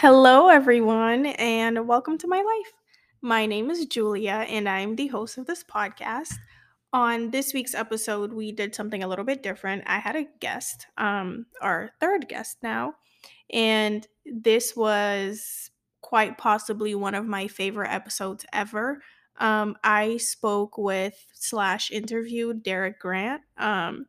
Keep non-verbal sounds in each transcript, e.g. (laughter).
Hello, everyone, and welcome to my life. My name is Julia, and I'm the host of this podcast. On this week's episode, we did something a little bit different. I had a guest, um, our third guest now, and this was quite possibly one of my favorite episodes ever. Um, I spoke with slash interviewed Derek Grant, um,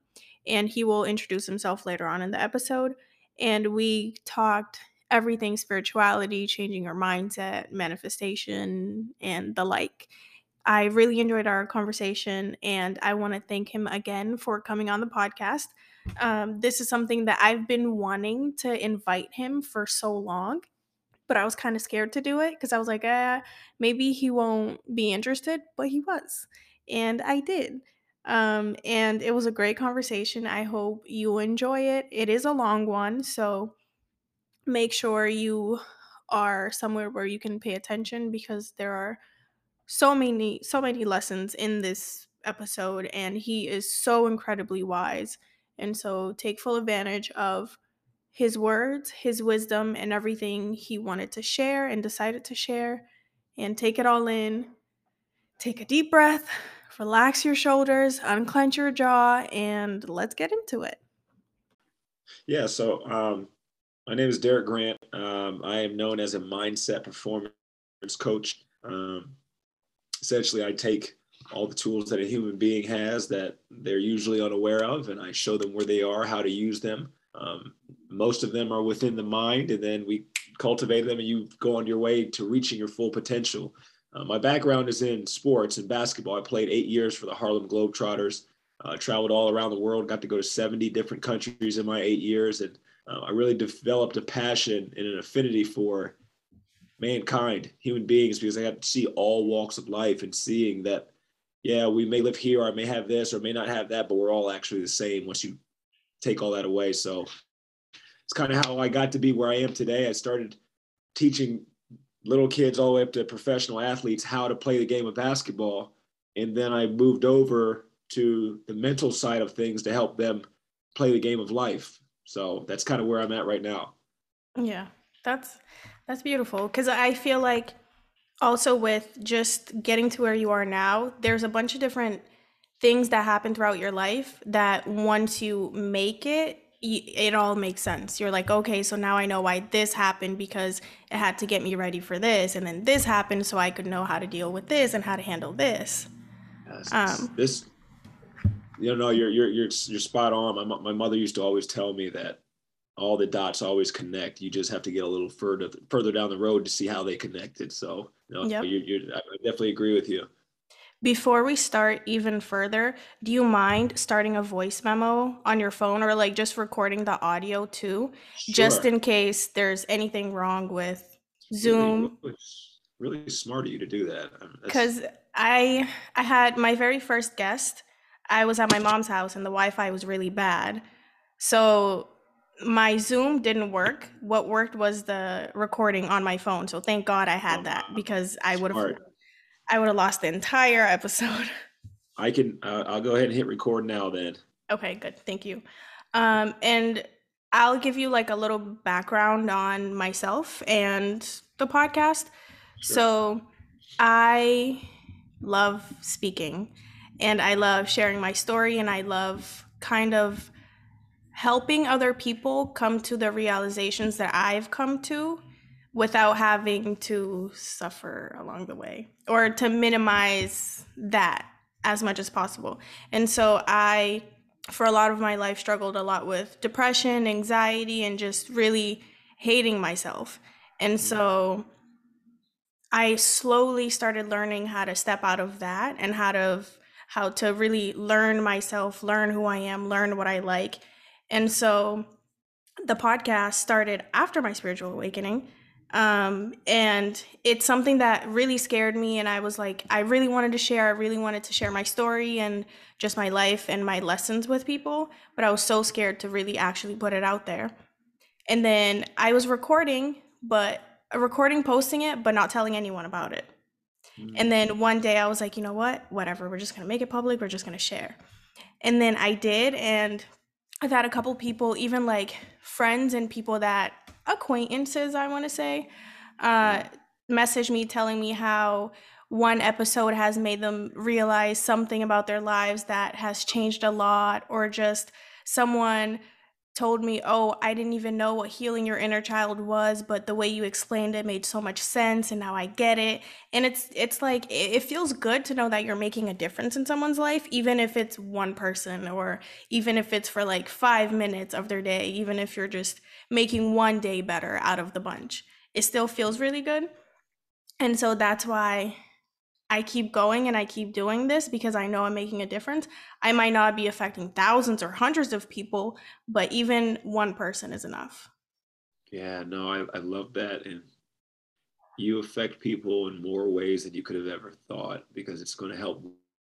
and he will introduce himself later on in the episode. And we talked everything spirituality, changing your mindset, manifestation, and the like. I really enjoyed our conversation, and I want to thank him again for coming on the podcast. Um, this is something that I've been wanting to invite him for so long, but I was kind of scared to do it because I was like, eh, maybe he won't be interested, but he was, and I did. Um, and it was a great conversation. I hope you enjoy it. It is a long one, so make sure you are somewhere where you can pay attention because there are so many so many lessons in this episode and he is so incredibly wise. And so take full advantage of his words his wisdom and everything he wanted to share and decided to share and take it all in. Take a deep breath relax your shoulders unclench your jaw and let's get into it. Yeah so um my name is Derek Grant. Um, I am known as a mindset performance coach. Um, essentially, I take all the tools that a human being has that they're usually unaware of, and I show them where they are, how to use them. Um, most of them are within the mind, and then we cultivate them, and you go on your way to reaching your full potential. Uh, my background is in sports and basketball. I played eight years for the Harlem Globetrotters, uh, traveled all around the world, got to go to 70 different countries in my eight years, and uh, I really developed a passion and an affinity for mankind, human beings, because I got to see all walks of life and seeing that, yeah, we may live here, or I may have this, or may not have that, but we're all actually the same once you take all that away. So it's kind of how I got to be where I am today. I started teaching little kids all the way up to professional athletes how to play the game of basketball. And then I moved over to the mental side of things to help them play the game of life. So that's kind of where I'm at right now. Yeah, that's that's beautiful because I feel like also with just getting to where you are now, there's a bunch of different things that happen throughout your life that once you make it, it all makes sense. You're like, okay, so now I know why this happened because it had to get me ready for this, and then this happened so I could know how to deal with this and how to handle this. Yes, um, this you know, you're you're you're you're spot on. My my mother used to always tell me that all the dots always connect. You just have to get a little further further down the road to see how they connected. So, you know, yep. you you I definitely agree with you. Before we start even further, do you mind starting a voice memo on your phone or like just recording the audio too, sure. just in case there's anything wrong with Zoom? Really, really, really smart of you to do that. Because I I had my very first guest I was at my mom's house and the Wi-Fi was really bad. So my Zoom didn't work. What worked was the recording on my phone. So thank God I had that because I would have I would have lost the entire episode. (laughs) I can uh, I'll go ahead and hit record now then. Okay, good. Thank you. Um and I'll give you like a little background on myself and the podcast. Sure. So I love speaking and I love sharing my story and I love kind of helping other people come to the realizations that I've come to without having to suffer along the way or to minimize that as much as possible. And so I for a lot of my life struggled a lot with depression, anxiety and just really hating myself. And so I slowly started learning how to step out of that and how to how to really learn myself, learn who I am, learn what I like. And so the podcast started after my spiritual awakening. Um, and it's something that really scared me. And I was like, I really wanted to share, I really wanted to share my story and just my life and my lessons with people. But I was so scared to really actually put it out there. And then I was recording, but recording, posting it, but not telling anyone about it. And then one day I was like, you know what? Whatever. We're just going to make it public. We're just going to share. And then I did. And I've had a couple people, even like friends and people that acquaintances, I want to say, uh, message me telling me how one episode has made them realize something about their lives that has changed a lot, or just someone told me, "Oh, I didn't even know what healing your inner child was, but the way you explained it made so much sense and now I get it." And it's it's like it feels good to know that you're making a difference in someone's life even if it's one person or even if it's for like 5 minutes of their day, even if you're just making one day better out of the bunch. It still feels really good. And so that's why I keep going and I keep doing this because I know I'm making a difference. I might not be affecting thousands or hundreds of people, but even one person is enough. Yeah, no, I, I love that. And you affect people in more ways than you could have ever thought because it's going to help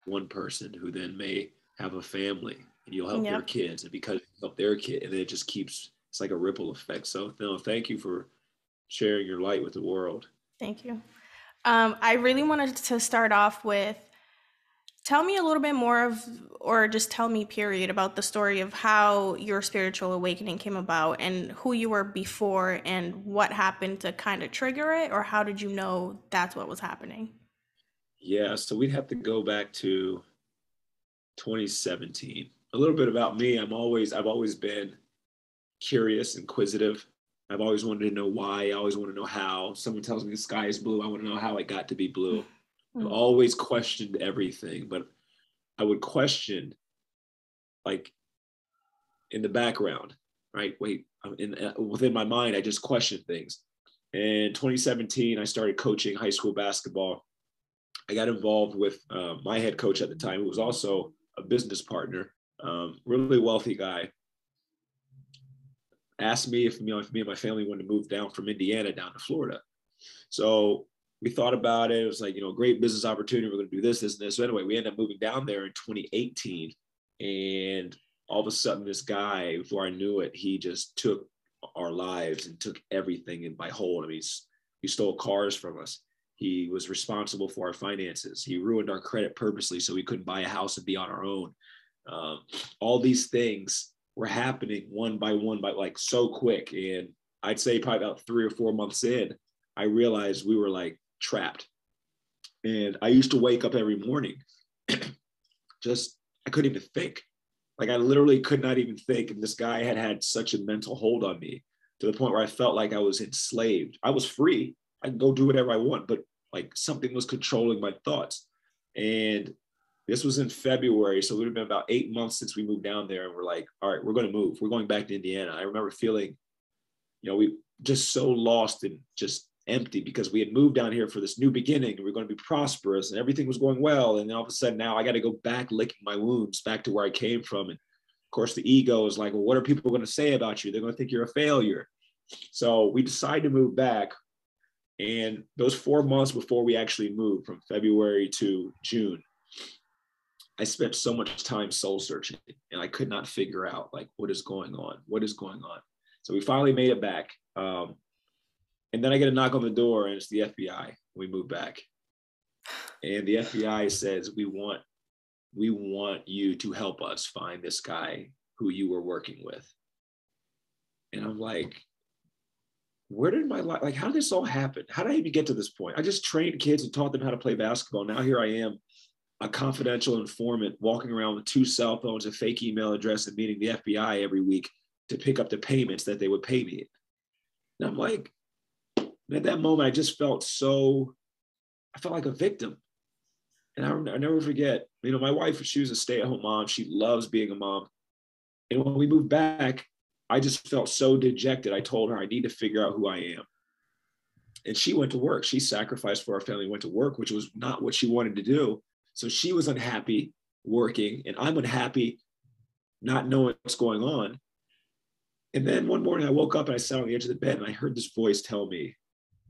one person who then may have a family and you'll help yep. their kids. And because you help their kid, and it just keeps, it's like a ripple effect. So, no, thank you for sharing your light with the world. Thank you. Um, I really wanted to start off with tell me a little bit more of, or just tell me, period, about the story of how your spiritual awakening came about and who you were before and what happened to kind of trigger it, or how did you know that's what was happening? Yeah, so we'd have to go back to 2017. A little bit about me. I'm always, I've always been curious, inquisitive. I've always wanted to know why. I always want to know how. Someone tells me the sky is blue. I want to know how it got to be blue. Mm-hmm. I've always questioned everything, but I would question like in the background, right? Wait, in uh, within my mind, I just questioned things. In 2017, I started coaching high school basketball. I got involved with uh, my head coach at the time, who was also a business partner, um, really wealthy guy asked me if you know if me and my family wanted to move down from Indiana down to Florida. So we thought about it. It was like, you know, great business opportunity. We're going to do this, this, and this. So anyway, we ended up moving down there in 2018. And all of a sudden, this guy, before I knew it, he just took our lives and took everything in by hold. I mean, he stole cars from us. He was responsible for our finances. He ruined our credit purposely so we couldn't buy a house and be on our own. Um, all these things were happening one by one by like so quick. And I'd say probably about three or four months in, I realized we were like trapped. And I used to wake up every morning, (clears throat) just I couldn't even think. Like I literally could not even think. And this guy had had such a mental hold on me to the point where I felt like I was enslaved. I was free. I could go do whatever I want, but like something was controlling my thoughts. And this was in February, so it would have been about eight months since we moved down there, and we're like, all right, we're going to move. We're going back to Indiana. I remember feeling, you know, we just so lost and just empty because we had moved down here for this new beginning. And we are going to be prosperous, and everything was going well. And all of a sudden, now I got to go back licking my wounds back to where I came from. And of course, the ego is like, well, what are people going to say about you? They're going to think you're a failure. So we decided to move back. And those four months before we actually moved, from February to June, I spent so much time soul searching and I could not figure out like what is going on, what is going on. So we finally made it back. Um, and then I get a knock on the door and it's the FBI. We move back. And the FBI says, we want, we want you to help us find this guy who you were working with. And I'm like, where did my life, like, how did this all happen? How did I even get to this point? I just trained kids and taught them how to play basketball. Now here I am a confidential informant walking around with two cell phones, a fake email address, and meeting the FBI every week to pick up the payments that they would pay me. And I'm like, at that moment, I just felt so, I felt like a victim. And I, I never forget, you know, my wife, she was a stay at home mom. She loves being a mom. And when we moved back, I just felt so dejected. I told her I need to figure out who I am. And she went to work. She sacrificed for our family, went to work, which was not what she wanted to do. So she was unhappy working, and I'm unhappy not knowing what's going on. And then one morning I woke up and I sat on the edge of the bed and I heard this voice tell me,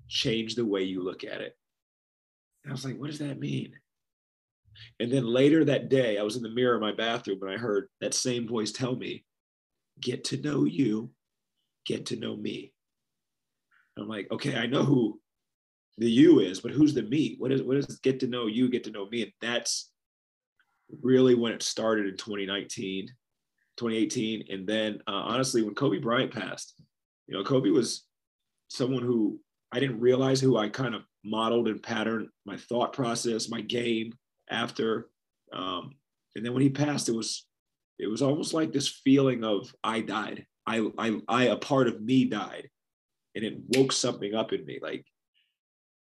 change the way you look at it. And I was like, what does that mean? And then later that day, I was in the mirror in my bathroom and I heard that same voice tell me, get to know you, get to know me. And I'm like, okay, I know who the you is, but who's the me? What is what is get to know you, get to know me? And that's really when it started in 2019, 2018. And then uh, honestly, when Kobe Bryant passed, You know, Kobe was someone who I didn't realize who I kind of modeled and patterned my thought process, my game after. Um, and then when he passed, it was it was almost like this feeling of I died. I I I a part of me died. And it woke something up in me. Like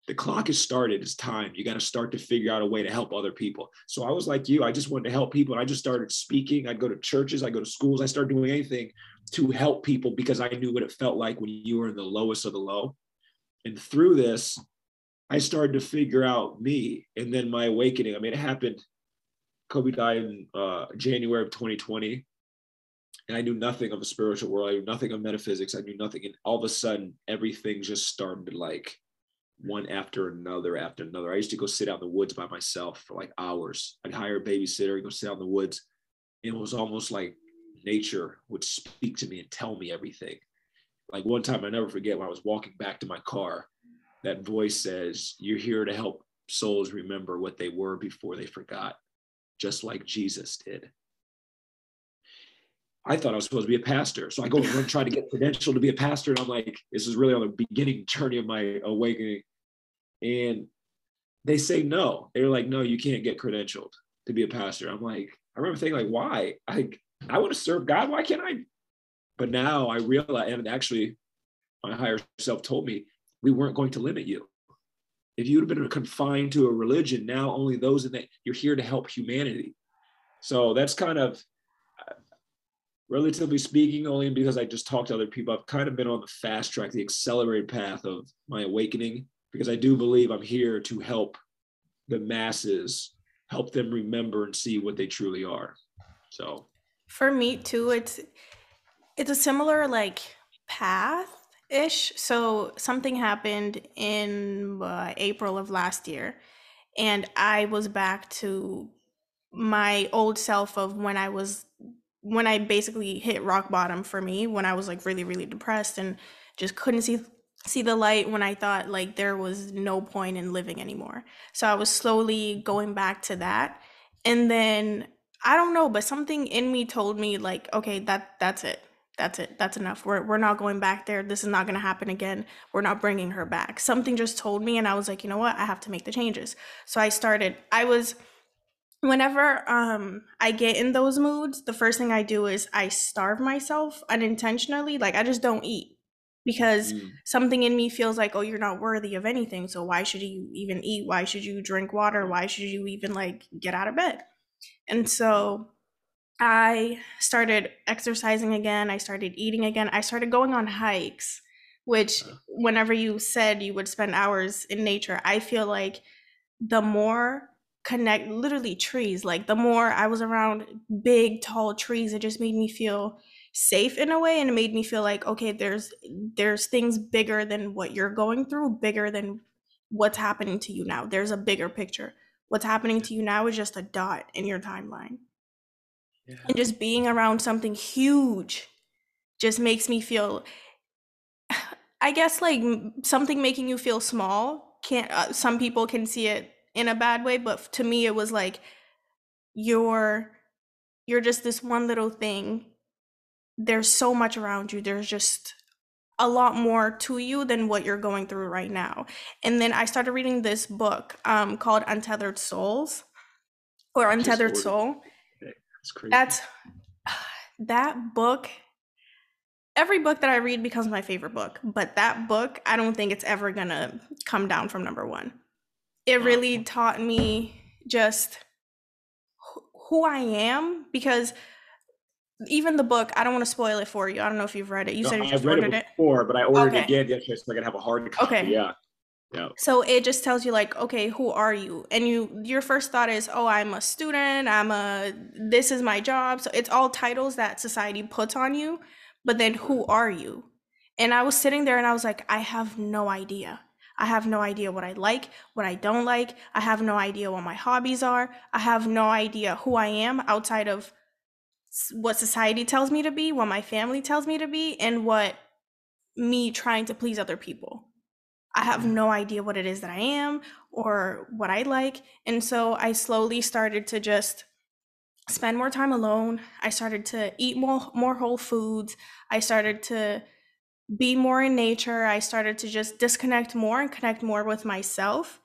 the clock has started. It's time. You got to start to figure out a way to help other people. So I was like you. I just wanted to help people. And I just started speaking. I'd go to churches. I go to schools. I started doing anything to help people because I knew what it felt like when you were in the lowest of the low. And through this, I started to figure out me and then my awakening. I mean, it happened. Kobe died in uh, January of 2020. And I knew nothing of the spiritual world. I knew nothing of metaphysics. I knew nothing. And all of a sudden, everything just started like one after another after another. I used to go sit out in the woods by myself for like hours. I'd hire a babysitter and go sit out in the woods. It was almost like nature would speak to me and tell me everything. Like one time, I never forget when I was walking back to my car, that voice says, You're here to help souls remember what they were before they forgot, just like Jesus did. I thought I was supposed to be a pastor. So I go and try to get credential to be a pastor. And I'm like, this is really on the beginning journey of my awakening. And they say no. They're like, no, you can't get credentialed to be a pastor. I'm like, I remember thinking, like, why? I I want to serve God. Why can't I? But now I realize, and actually, my higher self told me we weren't going to limit you. If you'd have been confined to a religion, now only those in that you're here to help humanity. So that's kind of, relatively speaking, only because I just talked to other people, I've kind of been on the fast track, the accelerated path of my awakening, because I do believe I'm here to help the masses, help them remember and see what they truly are. So for me too, it's it's a similar like path ish. So something happened in uh, April of last year, and I was back to my old self of when I was when I basically hit rock bottom for me when I was like really really depressed and just couldn't see see the light when I thought like there was no point in living anymore. So I was slowly going back to that. And then I don't know, but something in me told me like, okay, that that's it. That's it. That's enough. We're we're not going back there. This is not going to happen again. We're not bringing her back. Something just told me and I was like, you know what? I have to make the changes. So I started I was whenever um I get in those moods, the first thing I do is I starve myself unintentionally. Like I just don't eat because mm. something in me feels like, oh, you're not worthy of anything. So why should you even eat? Why should you drink water? Why should you even like get out of bed? And so I started exercising again. I started eating again. I started going on hikes, which, whenever you said you would spend hours in nature, I feel like the more connect literally trees like the more i was around big tall trees it just made me feel safe in a way and it made me feel like okay there's there's things bigger than what you're going through bigger than what's happening to you now there's a bigger picture what's happening to you now is just a dot in your timeline. Yeah. And just being around something huge just makes me feel (sighs) I guess like something making you feel small can't uh, some people can see it in a bad way, but to me it was like you're you're just this one little thing. There's so much around you. There's just a lot more to you than what you're going through right now. And then I started reading this book um, called Untethered Souls or Untethered Soul. That's crazy. That's (sighs) that book. Every book that I read becomes my favorite book, but that book, I don't think it's ever gonna come down from number one. It really taught me just who I am because even the book, I don't want to spoil it for you. I don't know if you've read it. You no, said you just I've read ordered it before, it. but I ordered okay. it again yesterday, so I can have a hard copy. Okay. Yeah. Yeah. So it just tells you like, okay, who are you? And you your first thought is, oh, I'm a student, I'm a this is my job. So it's all titles that society puts on you, but then who are you? And I was sitting there and I was like, I have no idea. I have no idea what I like, what I don't like. I have no idea what my hobbies are. I have no idea who I am outside of what society tells me to be, what my family tells me to be, and what me trying to please other people. I have mm-hmm. no idea what it is that I am or what I like. And so I slowly started to just spend more time alone. I started to eat more more whole foods. I started to be more in nature. I started to just disconnect more and connect more with myself.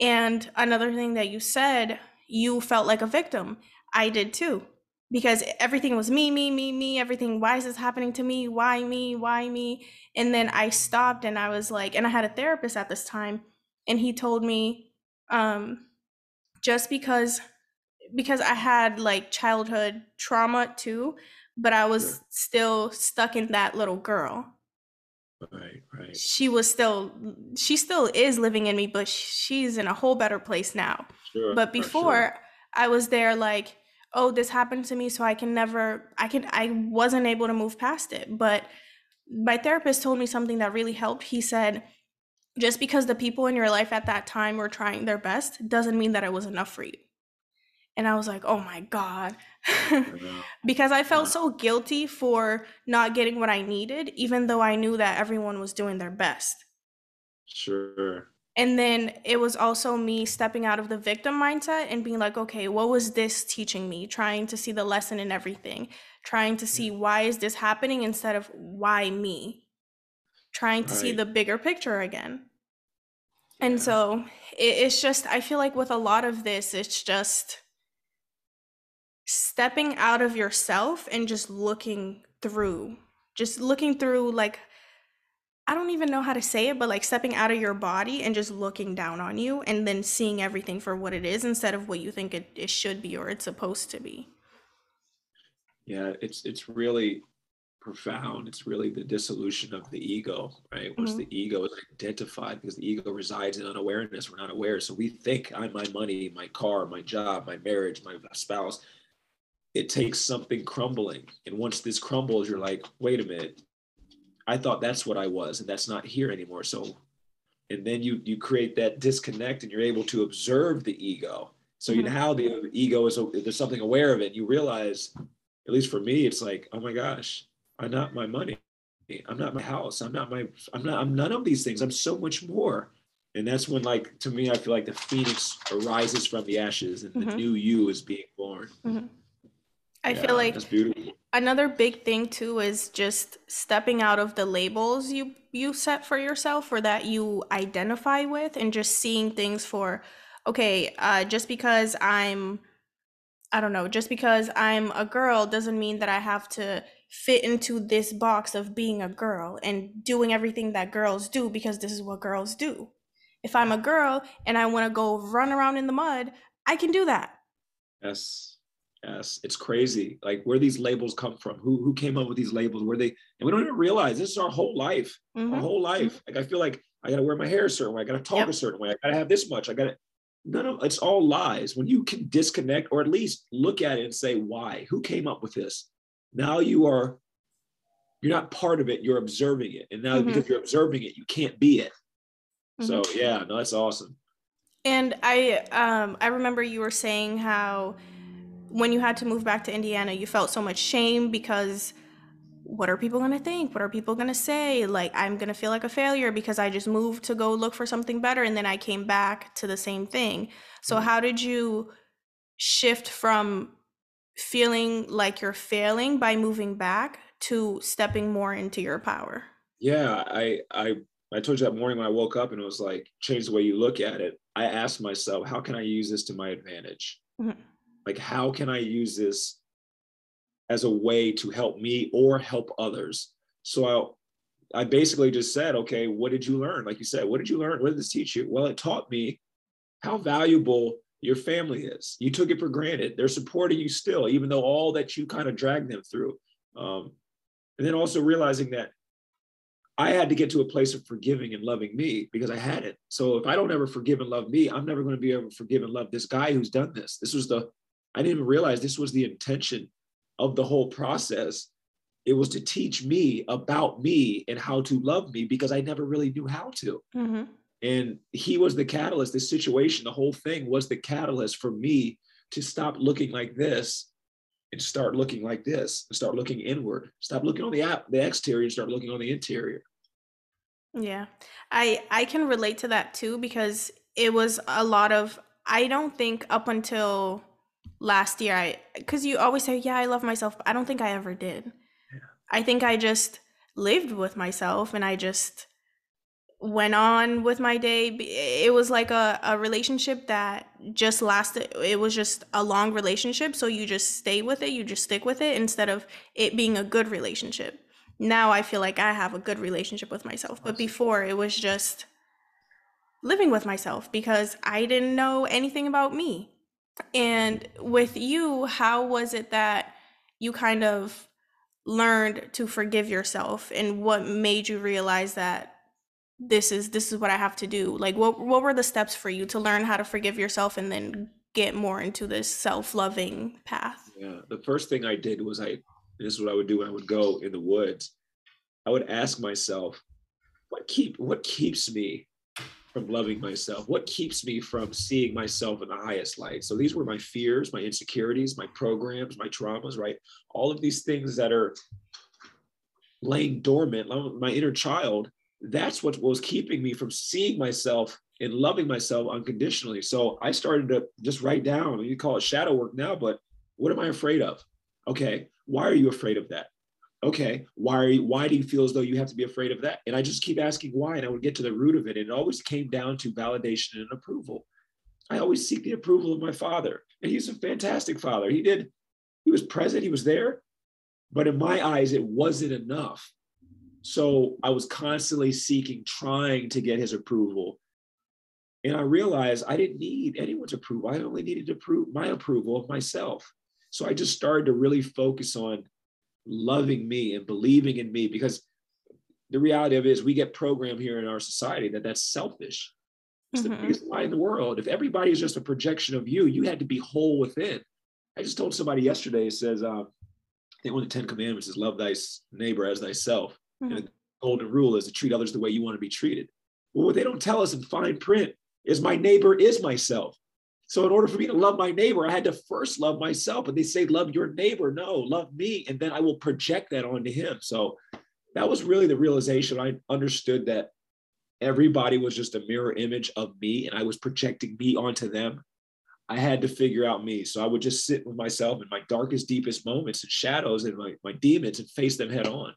And another thing that you said, you felt like a victim. I did too. Because everything was me, me, me, me, everything. Why is this happening to me? Why me? Why me? And then I stopped and I was like, and I had a therapist at this time, and he told me, um, just because because I had like childhood trauma too, but I was sure. still stuck in that little girl. Right, right. She was still, she still is living in me, but she's in a whole better place now. Sure, but before, sure. I was there like, oh, this happened to me, so I can never, I can, I wasn't able to move past it. But my therapist told me something that really helped. He said, just because the people in your life at that time were trying their best doesn't mean that it was enough for you. And I was like, oh my God. (laughs) because I felt so guilty for not getting what I needed, even though I knew that everyone was doing their best. Sure. And then it was also me stepping out of the victim mindset and being like, okay, what was this teaching me? Trying to see the lesson in everything, trying to see why is this happening instead of why me, trying to right. see the bigger picture again. Yeah. And so it, it's just, I feel like with a lot of this, it's just stepping out of yourself and just looking through, just looking through like I don't even know how to say it, but like stepping out of your body and just looking down on you and then seeing everything for what it is instead of what you think it, it should be or it's supposed to be. Yeah, it's it's really profound. It's really the dissolution of the ego, right? Once mm-hmm. the ego is identified, because the ego resides in unawareness, we're not aware. So we think I'm my money, my car, my job, my marriage, my spouse it takes something crumbling. And once this crumbles, you're like, wait a minute, I thought that's what I was, and that's not here anymore. So, and then you you create that disconnect, and you're able to observe the ego. So mm-hmm. you know the ego is there's something aware of it. You realize, at least for me, it's like, oh my gosh, I'm not my money, I'm not my house, I'm not my, I'm not, I'm none of these things. I'm so much more. And that's when, like, to me, I feel like the phoenix arises from the ashes, and mm-hmm. the new you is being born. Mm-hmm. I yeah, feel like another big thing too is just stepping out of the labels you you set for yourself or that you identify with and just seeing things for okay, uh just because I'm I don't know, just because I'm a girl doesn't mean that I have to fit into this box of being a girl and doing everything that girls do because this is what girls do. If I'm a girl and I want to go run around in the mud, I can do that. Yes Yes, it's crazy. Like where these labels come from. Who who came up with these labels? Where they and we don't even realize this is our whole life. Mm-hmm. Our whole life. Like I feel like I gotta wear my hair a certain way. I gotta talk yep. a certain way. I gotta have this much. I gotta none of it's all lies. When you can disconnect or at least look at it and say, why? Who came up with this? Now you are you're not part of it, you're observing it. And now mm-hmm. because you're observing it, you can't be it. Mm-hmm. So yeah, no, that's awesome. And I um I remember you were saying how when you had to move back to Indiana, you felt so much shame because what are people going to think? What are people going to say? Like, I'm going to feel like a failure because I just moved to go look for something better and then I came back to the same thing. So, mm-hmm. how did you shift from feeling like you're failing by moving back to stepping more into your power? Yeah, I, I, I told you that morning when I woke up and it was like, change the way you look at it. I asked myself, how can I use this to my advantage? Mm-hmm like, how can I use this as a way to help me or help others? So I, I basically just said, okay, what did you learn? Like you said, what did you learn? What did this teach you? Well, it taught me how valuable your family is. You took it for granted. They're supporting you still, even though all that you kind of dragged them through. Um, and then also realizing that I had to get to a place of forgiving and loving me because I hadn't. So if I don't ever forgive and love me, I'm never going to be able to forgive and love this guy who's done this. This was the I didn't realize this was the intention of the whole process. It was to teach me about me and how to love me because I never really knew how to. Mm-hmm. And he was the catalyst. This situation, the whole thing was the catalyst for me to stop looking like this and start looking like this and start looking inward. Stop looking on the app, the exterior, and start looking on the interior. Yeah. I I can relate to that too because it was a lot of I don't think up until last year I because you always say, Yeah, I love myself, but I don't think I ever did. Yeah. I think I just lived with myself and I just went on with my day. It was like a, a relationship that just lasted. It was just a long relationship. So you just stay with it, you just stick with it instead of it being a good relationship. Now I feel like I have a good relationship with myself. But before it was just living with myself because I didn't know anything about me. And with you, how was it that you kind of learned to forgive yourself and what made you realize that this is this is what I have to do? Like what what were the steps for you to learn how to forgive yourself and then get more into this self-loving path? Yeah, the first thing I did was I this is what I would do when I would go in the woods. I would ask myself, what keep what keeps me from loving myself? What keeps me from seeing myself in the highest light? So these were my fears, my insecurities, my programs, my traumas, right? All of these things that are laying dormant, my inner child, that's what was keeping me from seeing myself and loving myself unconditionally. So I started to just write down, you call it shadow work now, but what am I afraid of? Okay, why are you afraid of that? Okay, why are you, why do you feel as though you have to be afraid of that? And I just keep asking why, and I would get to the root of it. And it always came down to validation and approval. I always seek the approval of my father, and he's a fantastic father. He did, he was present, he was there, but in my eyes, it wasn't enough. So I was constantly seeking, trying to get his approval. And I realized I didn't need anyone's approval. I only needed to prove my approval of myself. So I just started to really focus on loving me and believing in me because the reality of it is we get programmed here in our society that that's selfish. It's mm-hmm. the biggest lie in the world. If everybody is just a projection of you, you had to be whole within. I just told somebody yesterday, it says, uh, I think one of the 10 commandments is love thy neighbor as thyself. Mm-hmm. And the golden rule is to treat others the way you want to be treated. Well, what they don't tell us in fine print is my neighbor is myself. So, in order for me to love my neighbor, I had to first love myself. And they say, love your neighbor. No, love me. And then I will project that onto him. So, that was really the realization. I understood that everybody was just a mirror image of me, and I was projecting me onto them. I had to figure out me. So, I would just sit with myself in my darkest, deepest moments and shadows and my, my demons and face them head on.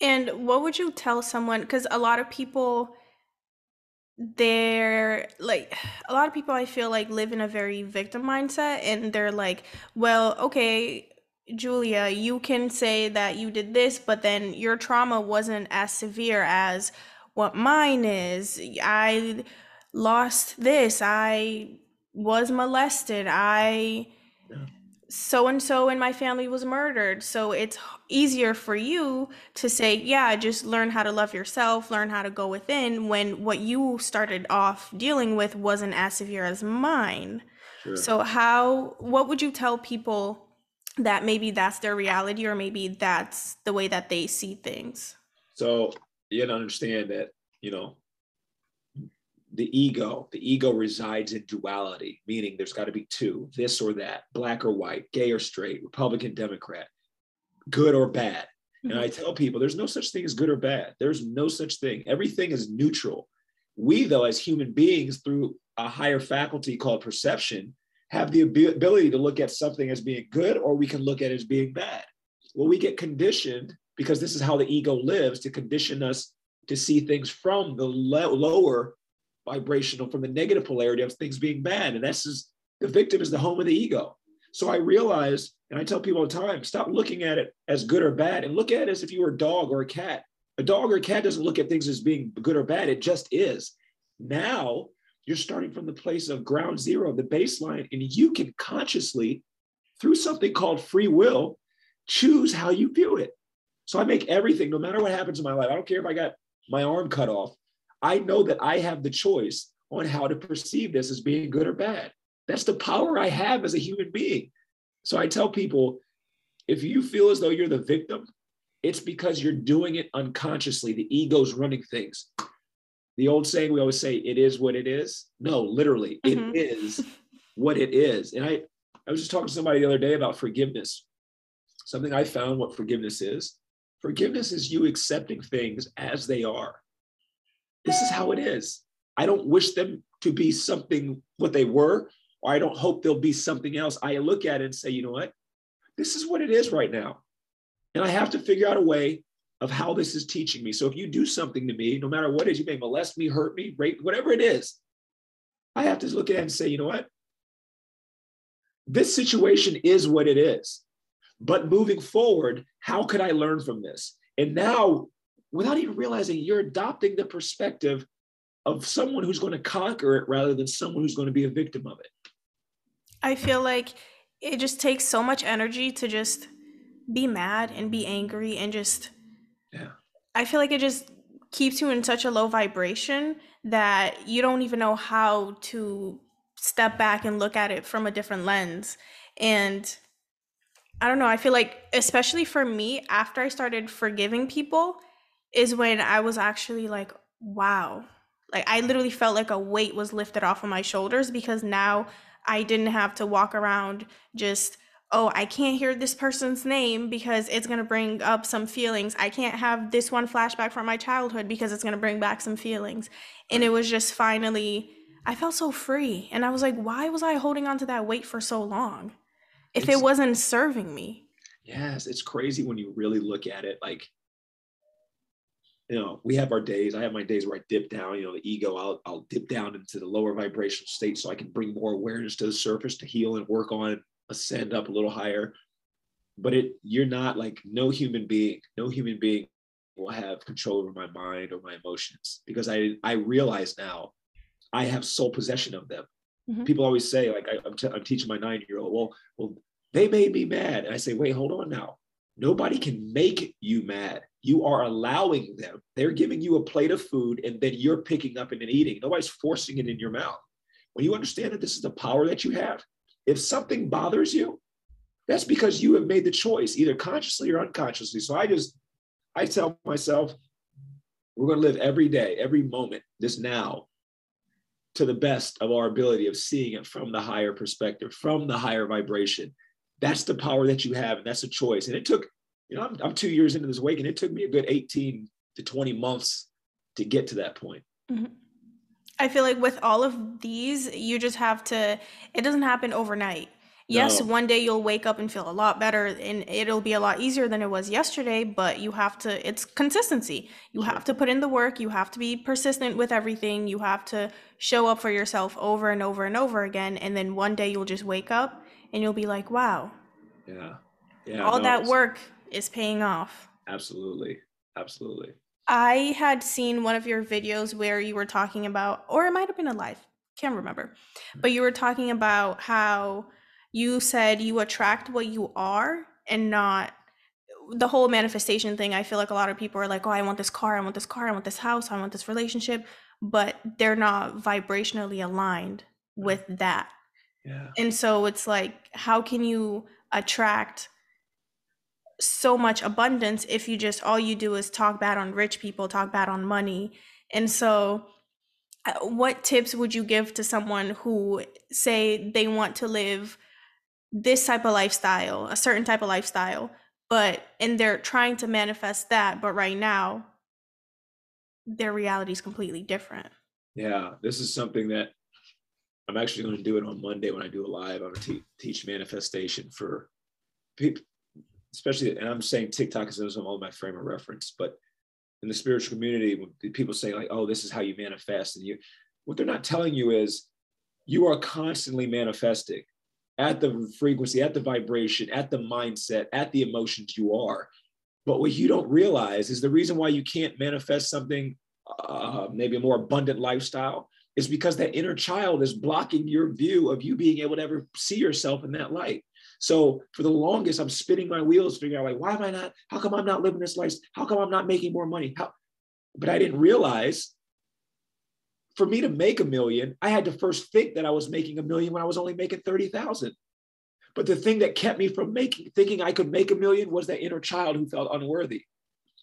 And what would you tell someone? Because a lot of people, they're like (sighs) a lot of people I feel like live in a very victim mindset and they're like, well, okay, Julia, you can say that you did this, but then your trauma wasn't as severe as what mine is. I lost this. I was molested. I so and so in my family was murdered. So it's easier for you to say, yeah, just learn how to love yourself, learn how to go within when what you started off dealing with wasn't as severe as mine. Sure. So how what would you tell people that maybe that's their reality or maybe that's the way that they see things? So you have to understand that, you know, the ego the ego resides in duality meaning there's got to be two this or that black or white gay or straight republican democrat good or bad. Mm-hmm. and i tell people there's no such thing as good or bad. There's no such thing. Everything is neutral. We though as human beings through a higher faculty called perception have the ability to look at something as being good or we can look at it as being bad. Well we get conditioned because this is how the ego lives to condition us to see things from the lower vibrational from the negative polarity of things being bad. And that's just, the victim is the home of the ego. So I realized, and I tell people all the time, stop looking at it as good or bad and look at it as if you were a dog or a cat. A dog or a cat doesn't look at things as being good or bad, it just is. Now you're starting from the place of ground zero, the baseline, and you can consciously, through something called free will, choose how you view it. So I make everything, no matter what happens in my life, I don't care if I got my arm cut off, I know that I have the choice on how to perceive this as being good or bad. That's the power I have as a human being. So I tell people if you feel as though you're the victim, it's because you're doing it unconsciously. The ego's running things. The old saying we always say, it is what it is. No, literally, mm-hmm. it is (laughs) what it is. And I, I was just talking to somebody the other day about forgiveness. Something I found what forgiveness is. Forgiveness is you accepting things as they are this is how it is. I don't wish them to be something what they were, or I don't hope they'll be something else. I look at it and say, you know what? This is what it is right now. And I have to figure out a way of how this is teaching me. So if you do something to me, no matter what it is, you may molest me, hurt me, rape, whatever it is, I have to look at it and say, you know what? This situation is what it is. But moving forward, how could I learn from this? And now, without even realizing, you're adopting the perspective of someone who's going to conquer it rather than someone who's going to be a victim of it. I feel like it just takes so much energy to just be mad and be angry and just yeah. I feel like it just keeps you in such a low vibration that you don't even know how to step back and look at it from a different lens. And I don't know, I feel like especially for me after I started forgiving people is when I was actually like, wow. Like I literally felt like a weight was lifted off of my shoulders because now I didn't have to walk around just oh, I can't hear this person's name because it's going to bring up some feelings. I can't have this one flashback from my childhood because it's going to bring back some feelings. And it was just finally, I felt so free. And I was like, why was I holding on to that weight for so long if it's, it wasn't serving me? Yes, it's crazy when you really look at it. Like, you know, we have our days. I have my days where I dip down, you know, the ego, I'll, I'll dip down into the lower vibrational state so I can bring more awareness to the surface to heal and work on ascend up a little higher. But it you're not like no human being no human being will have control over my mind or my emotions because i i realize now i have sole possession of them. Mm-hmm. people always say like I, am t- I'm teaching my nine year old well well they made me mad. And i say wait hold on now. Nobody can make you mad you are allowing them they're giving you a plate of food and then you're picking up and eating nobody's forcing it in your mouth when you understand that this is the power that you have if something bothers you, that's because you have made the choice, either consciously or unconsciously. So I just, I tell myself, we're going to live every day, every moment, this now, to the best of our ability of seeing it from the higher perspective, from the higher vibration. That's the power that you have, and that's a choice. And it took, you know, I'm, I'm two years into this wake, and it took me a good 18 to 20 months to get to that point. Mm-hmm. I feel like with all of these, you just have to, it doesn't happen overnight. Yes, No. one day you'll wake up and feel a lot better and it'll be a lot easier than it was yesterday, but you have to, it's consistency. You have to put in the work, you have to be persistent with everything, you have to show up for yourself over and over and over again. And then one day you'll just wake up and you'll be like, wow, Yeah. Yeah. all no, that work is paying off. Absolutely. Absolutely. I had seen one of your videos where you were talking about, or it might have been a live, can't remember, but you were talking about how you said you attract what you are and not the whole manifestation thing. I feel like a lot of people are like, oh, I want this car, I want this car, I want this house, I want this relationship, but they're not vibrationally aligned mm. with that. Yeah. And so it's like, how can you attract so much abundance if you just all you do is talk bad on rich people, talk bad on money. And so uh, what tips would you give to someone who say they want to live this type of lifestyle, a certain type of lifestyle, but and they're trying to manifest that, but right now their reality is completely different. Yeah, this is something that I'm actually going to do it on Monday when I do a live. I'm going to te- teach manifestation for people especially, and I'm saying TikTok is all my frame of reference, but in the spiritual community, when people say like, "Oh, this is how you manifest," and you, what they're not telling you is, you are constantly manifesting at the frequency, at the vibration, at the mindset, at the emotions you are. But what you don't realize is the reason why you can't manifest something, uh, maybe a more abundant lifestyle, is because that inner child is blocking your view of you being able to ever see yourself in that light. So for the longest, I'm spinning my wheels, figuring out like, why am I not? How come I'm not living this life? How come I'm not making more money? How? But I didn't realize for me to make a million, I had to first think that I was making a million when I was only making 30,000. But the thing that kept me from making thinking I could make a million was that inner child who felt unworthy.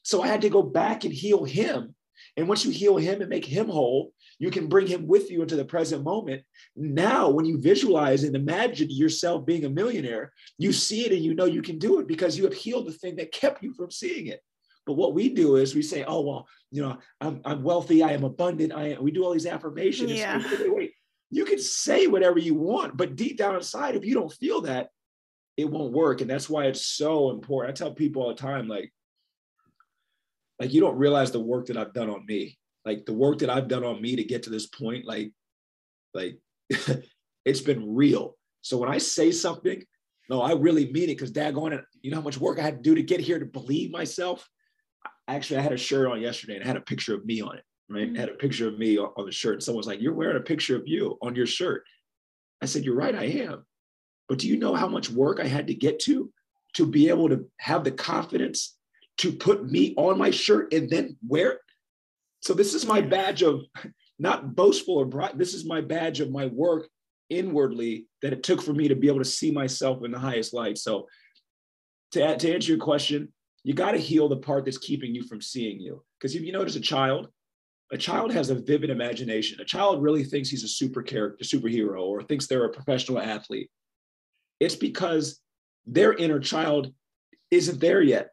So I had to go back and heal him. And once you heal him and make him whole, you can bring him with you into the present moment. Now, when you visualize and imagine yourself being a millionaire, you see it and you know you can do it because you have healed the thing that kept you from seeing it. But what we do is we say, oh, well, you know, I'm, I'm wealthy, I am abundant. I am. We do all these affirmations. Yeah. Wait, wait, wait. You can say whatever you want, but deep down inside, if you don't feel that, it won't work. And that's why it's so important. I tell people all the time, like, like you don't realize the work that I've done on me. Like the work that I've done on me to get to this point, like, like (laughs) it's been real. So when I say something, no, I really mean it because daggone it, you know how much work I had to do to get here to believe myself. Actually, I had a shirt on yesterday and I had a picture of me on it. Right, mm-hmm. I had a picture of me on the shirt. And someone's like, "You're wearing a picture of you on your shirt." I said, "You're right, I am." But do you know how much work I had to get to to be able to have the confidence to put me on my shirt and then wear it? So this is my badge of not boastful or bright. This is my badge of my work inwardly that it took for me to be able to see myself in the highest light. So to, to answer your question, you got to heal the part that's keeping you from seeing you. Because if you notice a child, a child has a vivid imagination. A child really thinks he's a super character, superhero, or thinks they're a professional athlete. It's because their inner child isn't there yet.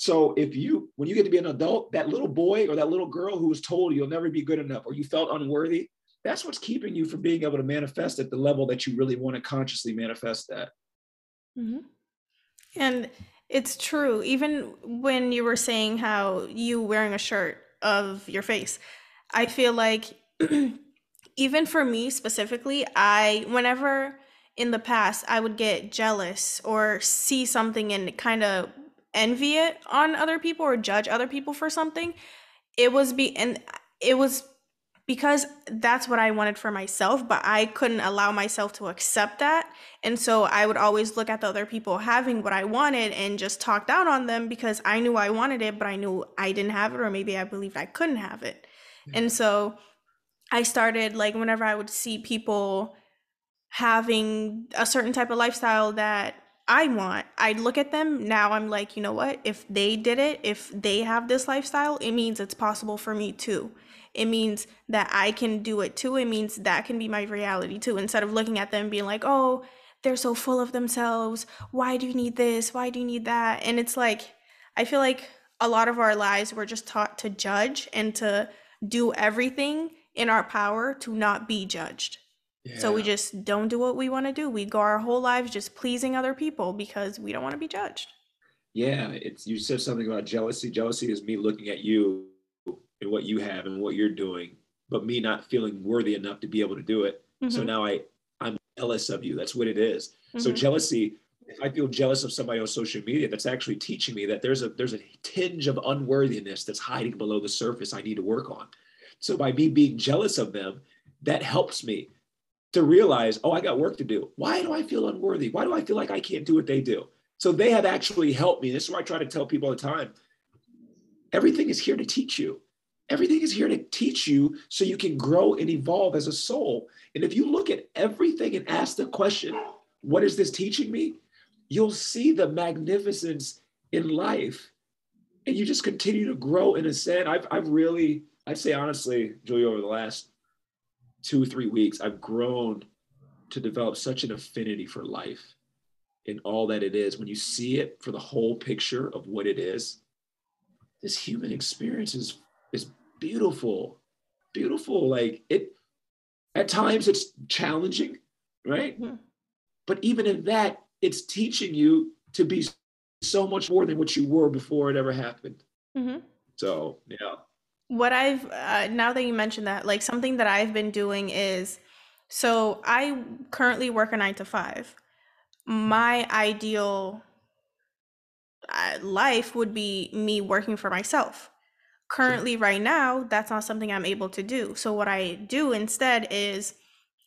So if you, when you get to be an adult, that little boy or that little girl who was told you'll never be good enough or you felt unworthy, that's what's keeping you from being able to manifest at the level that you really want to consciously manifest at. Mm-hmm. And it's true. Even when you were saying how you wearing a shirt of your face, I feel like (clears throat) even for me specifically, I, whenever in the past I would get jealous or see something and kind of envy it on other people or judge other people for something, it was be, and it was because that's what I wanted for myself, but I couldn't allow myself to accept that. And so I would always look at the other people having what I wanted and just talk down on them because I knew I wanted it, but I knew I didn't have it, or maybe I believed I couldn't have it. Yeah. And so I started, like, whenever I would see people having a certain type of lifestyle that I want, I'd look at them. Now I'm like, you know what? If they did it, if they have this lifestyle, it means it's possible for me too it means that I can do it too. It means that can be my reality too. Instead of looking at them being like, oh, they're so full of themselves. Why do you need this? Why do you need that? And it's like, I feel like a lot of our lives we're just taught to judge and to do everything in our power to not be judged. Yeah. So we just don't do what we want to do. We go our whole lives just pleasing other people because we don't want to be judged. Yeah, it's you said something about jealousy. Jealousy is me looking at you and what you have and what you're doing, but me not feeling worthy enough to be able to do it. Mm-hmm. So now I I'm jealous of you. That's what it is. Mm-hmm. So jealousy, if I feel jealous of somebody on social media, that's actually teaching me that there's a there's a tinge of unworthiness that's hiding below the surface I need to work on. So by me being jealous of them, that helps me to realize, oh, I got work to do. Why do I feel unworthy? Why do I feel like I can't do what they do? So they have actually helped me. This is why I try to tell people all the time. Everything is here to teach you. Everything is here to teach you so you can grow and evolve as a soul. And if you look at everything and ask the question, what is this teaching me? You'll see the magnificence in life. And you just continue to grow and ascend. I've, I've really, I'd say honestly, Julia, over the last two, three weeks, I've grown to develop such an affinity for life in all that it is. When you see it for the whole picture of what it is, this human experience is, is beautiful, beautiful. Like it, at times it's challenging, right? But even in that, it's teaching you to be so much more than what you were before it ever happened. Mm-hmm. So, yeah. What I've, uh, now that you mentioned that, like something that I've been doing is so I currently work a nine to five. My ideal uh, life would be me working for myself. Currently right now that's not something i'm able to do. So what i do instead is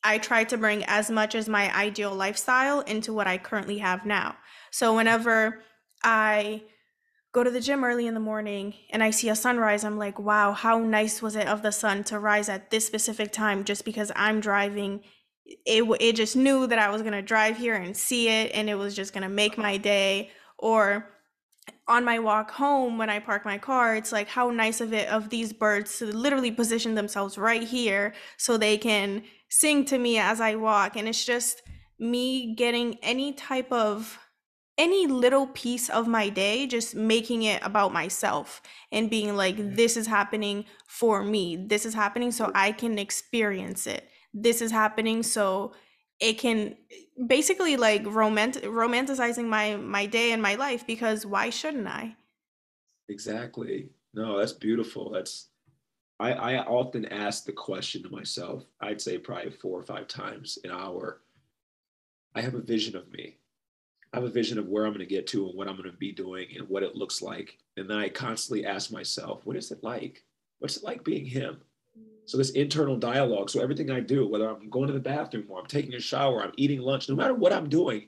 i try to bring as much as my ideal lifestyle into what i currently have now. So whenever i go to the gym early in the morning and i see a sunrise i'm like wow how nice was it of the sun to rise at this specific time just because i'm driving it, it just knew that i was going to drive here and see it and it was just going to make my day or on my walk home when I park my car, it's like how nice of it of these birds to literally position themselves right here so they can sing to me as I walk. And it's just me getting any type of any little piece of my day, just making it about myself and being like, mm. this is happening for me. This is happening so I can experience it. This is happening so it can basically like romant- romanticizing my my day and my life because why shouldn't I? Exactly. No, that's beautiful. That's I, I often ask the question to myself, I'd say probably four or five times an hour. I have a vision of me. I have a vision of where I'm going to get to and what I'm going to be doing and what it looks like. And then I constantly ask myself, what is it like? What's it like being him? So this internal dialogue. So everything I do, whether I'm going to the bathroom or I'm taking a shower, I'm eating lunch, no matter what I'm doing,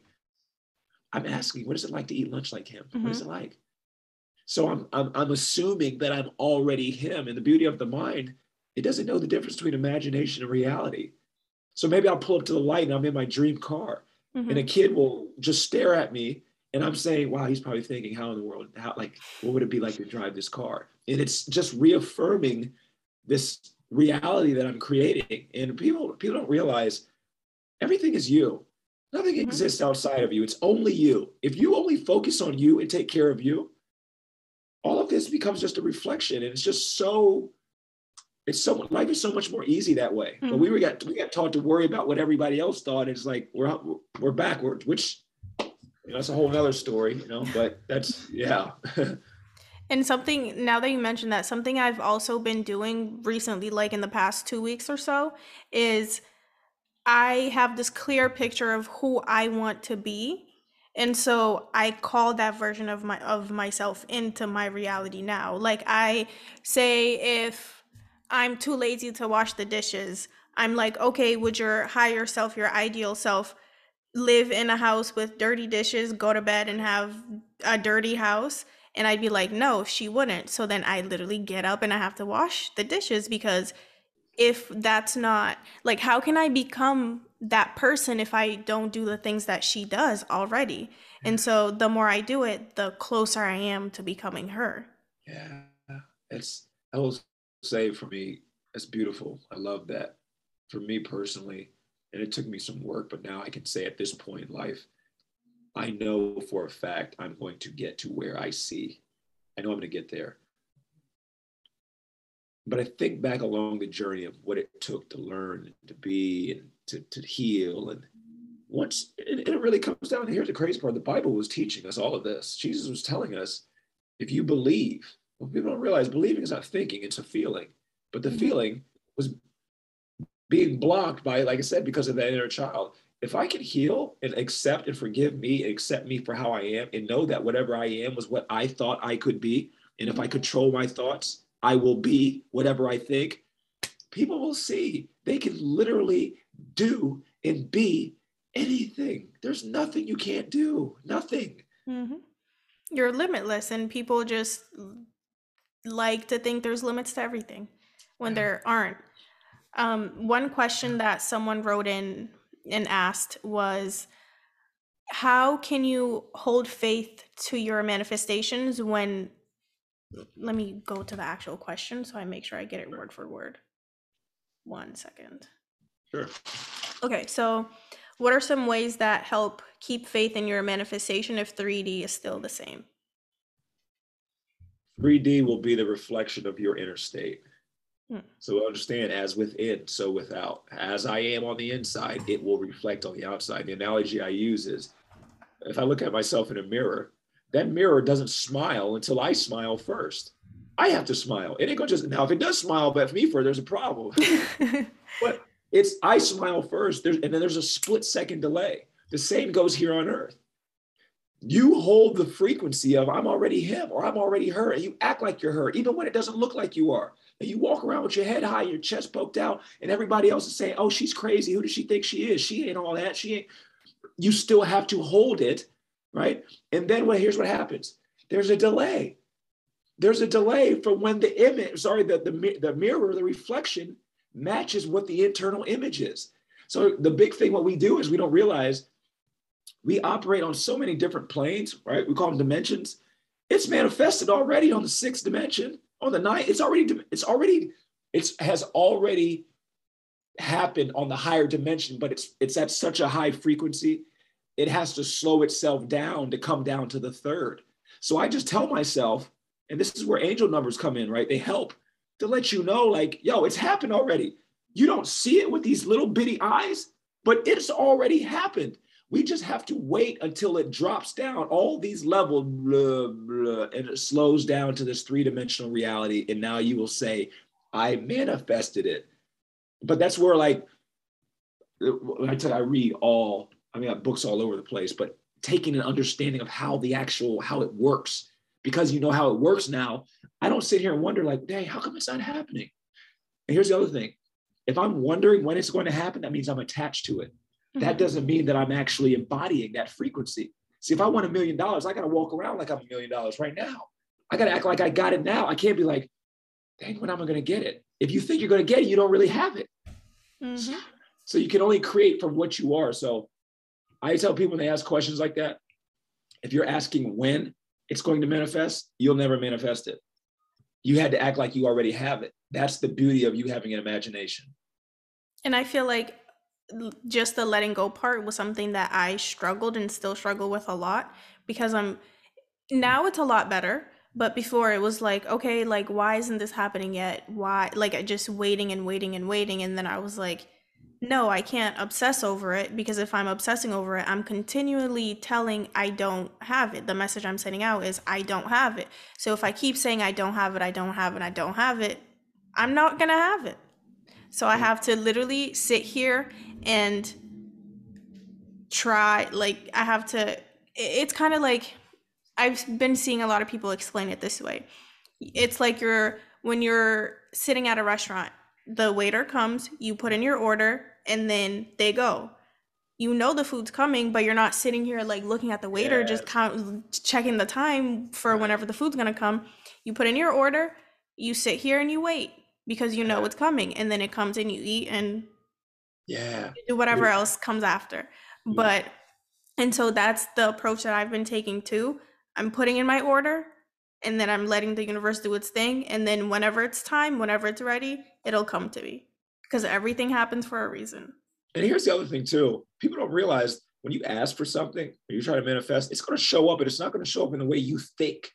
I'm asking, what is it like to eat lunch like him? Mm-hmm. What is mm-hmm. it like? So I'm, I'm, I'm assuming that I'm already him. And the beauty of the mind, it doesn't know the difference between imagination and reality. So maybe I'll pull up to the light and I'm in my dream car, mm-hmm. and a kid will just stare at me, and I'm saying, "Wow, he's probably thinking, how in the world, how like, what would it be like to drive this car?" And it's just reaffirming this reality that I'm creating. And people people don't realize everything is you. Nothing mm-hmm. exists outside of you. It's only you. If you only focus on you and take care of you, all of this becomes just a reflection and it's just so it's so life is so much more easy that way. Mm-hmm. but we were got we got taught to worry about what everybody else thought. It's like we're we're backwards which you know, that's a whole nother story you know but that's yeah. (laughs) And something now that you mentioned that something i've also been doing recently like in the past two weeks or so is i have this clear picture of who i want to be. And so i call that version of my of myself into my reality now. Like i say if i'm too lazy to wash the dishes i'm like okay would your higher self your ideal self live in a house with dirty dishes go to bed and have a dirty house and i'd be like no she wouldn't so then i literally get up and i have to wash the dishes because if that's not like how can i become that person if I don't do the things that she does already. And so the more I do it, the closer I am to becoming her. Yeah. It's I will say for me, it's beautiful. I love that. For me personally, and it took me some work, but now I can say at this point in life, I know for a fact I'm going to get to where I see. I know I'm going to get there. But I think back along the journey of what it took to learn, to be, and to, to heal. And once, and it really comes down, here's the crazy part the Bible was teaching us all of this. Jesus was telling us if you believe, well, people don't realize believing is not thinking, it's a feeling. But the mm-hmm. feeling was being blocked by, like I said, because of that inner child. If I can heal and accept and forgive me and accept me for how I am and know that whatever I am was what I thought I could be, and if I mm-hmm. control my thoughts, I will be whatever I think, people will see. They can literally do and be anything. There's nothing you can't do. Nothing. Mm-hmm. You're limitless, and people just like to think there's limits to everything when there aren't. Um, one question that someone wrote in and asked was, How can you hold faith to your manifestations when? Let me go to the actual question so I make sure I get it word for word. One second. Sure. Okay, so what are some ways that help keep faith in your manifestation if 3D is still the same? 3D will be the reflection of your inner state. Hmm. So understand as within, so without. As I am on the inside, it will reflect on the outside. The analogy I use is if I look at myself in a mirror, that mirror doesn't smile until I smile first. I have to smile. It ain't gonna just now if it does smile, but for me for there's a problem. (laughs) but it's I smile first, there's, and then there's a split second delay. The same goes here on earth. You hold the frequency of I'm already him or I'm already her, and you act like you're her, even when it doesn't look like you are. And you walk around with your head high, your chest poked out, and everybody else is saying, Oh, she's crazy. Who does she think she is? She ain't all that. She ain't. You still have to hold it, right? And then well, here's what happens there's a delay. There's a delay from when the image, sorry, the, the, the mirror, the reflection matches what the internal image is. So the big thing, what we do is we don't realize we operate on so many different planes, right? We call them dimensions. It's manifested already on the sixth dimension, on the ninth. It's already, it's already, it's has already happened on the higher dimension, but it's it's at such a high frequency, it has to slow itself down to come down to the third. So I just tell myself, and this is where angel numbers come in, right? They help to let you know, like, yo, it's happened already. You don't see it with these little bitty eyes, but it's already happened. We just have to wait until it drops down all these levels, blah, blah, and it slows down to this three dimensional reality. And now you will say, I manifested it. But that's where, like, I tell you, I read all, I mean, I have books all over the place, but taking an understanding of how the actual, how it works, because you know how it works now, I don't sit here and wonder, like, dang, how come it's not happening? And here's the other thing if I'm wondering when it's going to happen, that means I'm attached to it. Mm-hmm. That doesn't mean that I'm actually embodying that frequency. See, if I want a million dollars, I got to walk around like I'm a million dollars right now. I got to act like I got it now. I can't be like, dang, when am I going to get it? If you think you're going to get it, you don't really have it. Mm-hmm. So you can only create from what you are. So I tell people when they ask questions like that, if you're asking when it's going to manifest, you'll never manifest it. You had to act like you already have it. That's the beauty of you having an imagination. And I feel like just the letting go part was something that I struggled and still struggle with a lot because I'm now it's a lot better but before it was like okay like why isn't this happening yet why like just waiting and waiting and waiting and then I was like no, I can't obsess over it because if I'm obsessing over it, I'm continually telling I don't have it. The message I'm sending out is I don't have it. So if I keep saying I don't have it, I don't have it, I don't have it, I'm not to have it. So I mm. have to literally sit here and try like I have to it's kind of like I've been seeing a lot of people explain it this way. It's like you're when you're sitting at a restaurant the waiter comes, you put in your order, and then they go. You know the food's coming, but you're not sitting here like looking at the waiter, yeah. just count, checking the time for whenever the food's gonna come. You put in your order, you sit here and you wait because you know it's coming, and then it comes and you eat and yeah, do whatever yeah. else comes after. Yeah. But and so that's the approach that I've been taking too. I'm putting in my order, and then I'm letting the universe do its thing. And then whenever it's time, whenever it's ready, it'll come to me because everything happens for a reason. And here's the other thing too: people don't realize when you ask for something or you try to manifest, it's going to show up, but it's not going to show up in the way you think,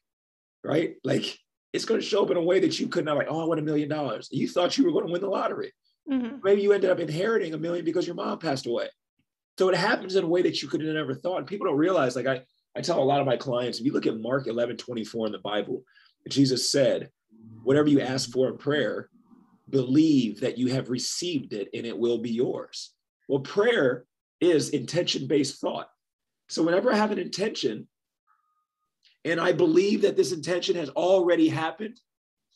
right? Like it's going to show up in a way that you could not like, oh, I want a million dollars. You thought you were going to win the lottery. Mm-hmm. Maybe you ended up inheriting a million because your mom passed away. So it happens in a way that you could have never thought. And people don't realize, like I, I tell a lot of my clients, if you look at Mark 11, 24 in the Bible, Jesus said, whatever you ask for in prayer, believe that you have received it and it will be yours. Well, prayer is intention based thought. So whenever I have an intention and I believe that this intention has already happened,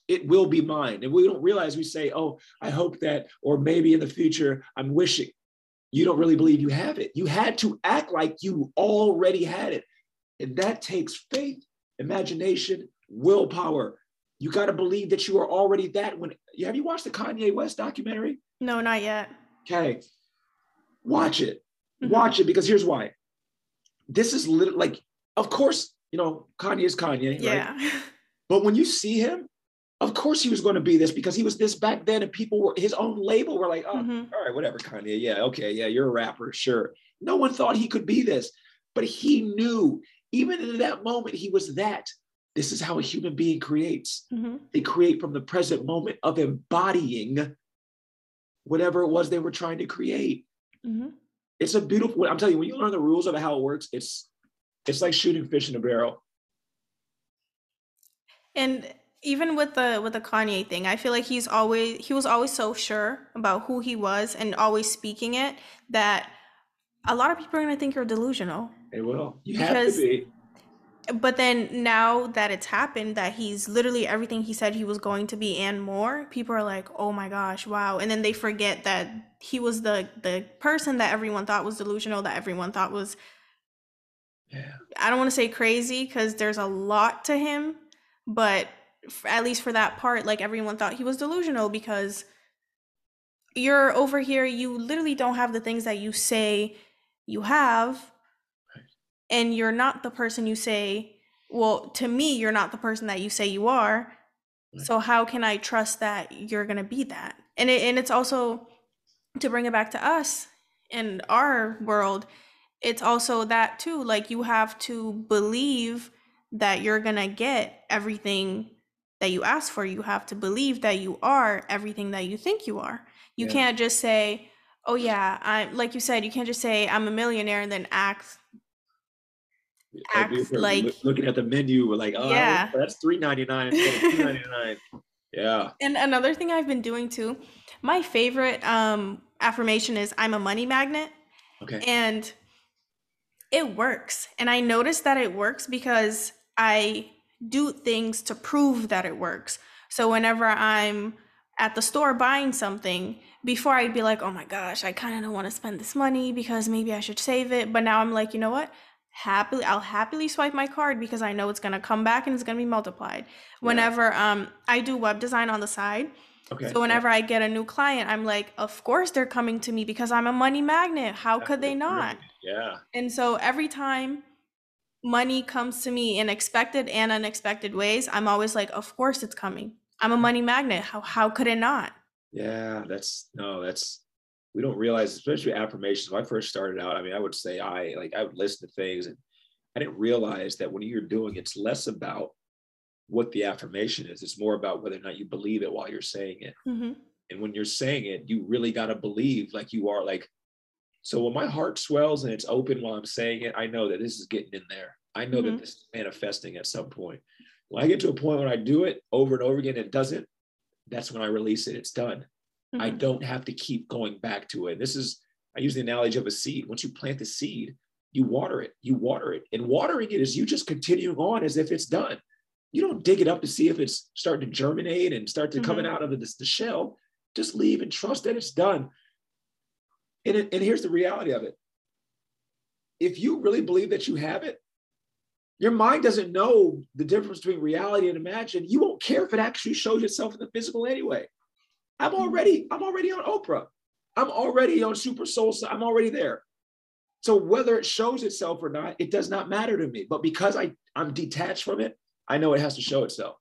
it will be mine. And we don't realize we say, oh, I hope that, or maybe in the future, I'm wishing. You don't really believe you have it. You had to act like you already had it. And that takes faith, imagination, willpower. You got to believe that you are already that. When have you watched the Kanye West documentary? No, not yet. Okay, watch it. Mm-hmm. Watch it because here's why. This is literally like, of course, you know, Kanye is Kanye, yeah. right? (laughs) But when you see him, of course he was going to be this because he was this back then, and people were his own label were like, oh, mm-hmm. all right, whatever, Kanye. Yeah, okay, yeah, you're a rapper, sure. No one thought he could be this, but he knew even in that moment, he was that. This is how a human being creates. Mm-hmm. They create from the present moment of embodying whatever it was they were trying to create. Mm-hmm. It's a beautiful. I'm telling you, when you learn the rules of how it works, it's it's like shooting fish in a barrel. And even with the with the Kanye thing, I feel like he's always he was always so sure about who he was and always speaking it that a lot of people are gonna think you're delusional. They will. You because, have to be. But then now that it's happened, that he's literally everything he said he was going to be and more, people are like, "Oh my gosh, wow!" And then they forget that he was the the person that everyone thought was delusional, that everyone thought was. Yeah. I don't want to say crazy because there's a lot to him, but at least for that part, like everyone thought he was delusional because you're over here, you literally don't have the things that you say you have. And you're not the person you say well to me you're not the person that you say you are. So how can i trust that you're going to be that? And it, and it's also to bring it back to us in our world it's also that too like you have to believe that you're going to get everything that you ask for you have to believe that you are everything that you think you are you yeah. can't just say Oh yeah, I like you said, you can't just say I'm a millionaire and then act act like looking at the menu, we're like, oh, yeah. that's three ninety nine instead of two ninety nine. (laughs) Yeah. And another thing I've been doing too, my favorite um affirmation is I'm a money magnet Okay. and it works. And I noticed that it works because I do things to prove that it works. So whenever I'm at the store buying something, before I'd be like, oh my gosh, I kind of don't want to spend this money because maybe I should save it. But now I'm like, you know what? Happily, I'll happily swipe my card because I know it's gonna come back and it's gonna be multiplied. Yeah. Whenever um I do web design on the side, Okay. so whenever I get a new client, I'm like, of course they're coming to me because I'm a money magnet. How could they not? Yeah. And so every time money comes to me in expected and unexpected ways, I'm always like, of course it's coming. I'm a money magnet. How how could it not? Yeah. That's no, that's we don't realize, especially affirmations. When I first started out, I mean, I would say I like I would listen to things and I didn't realize that when you're doing it's less about what the affirmation is. It's more about whether or not you believe it while you're saying it. hmm And when you're saying it, you really got to believe like you are like, so when my heart swells and it's open while I'm saying it, I know that this is getting in there. I know Mhm. that this is manifesting at some point. When I get to a point when I do it over and over again, and it doesn't, that's when I release it. It's done. I Mhm. don't have to keep going back to it. This is, I use the analogy of a seed. Once you plant the seed, you water it, you water it. And watering it is you just continuing on as if it's done. You don't dig it up to see if it's starting to germinate and start to coming out of the, the shell. Just leave and trust that it's done. And, it, and here's the reality of it. If you really believe that you have it, your mind doesn't know the difference between reality and imagine. You won't care if it actually shows itself in the physical anyway. I'm already, I'm already on Oprah. I'm already on Super Soul. I'm already there. So whether it shows itself or not, it does not matter to me. But because I, I'm detached from it, I know it has to show itself.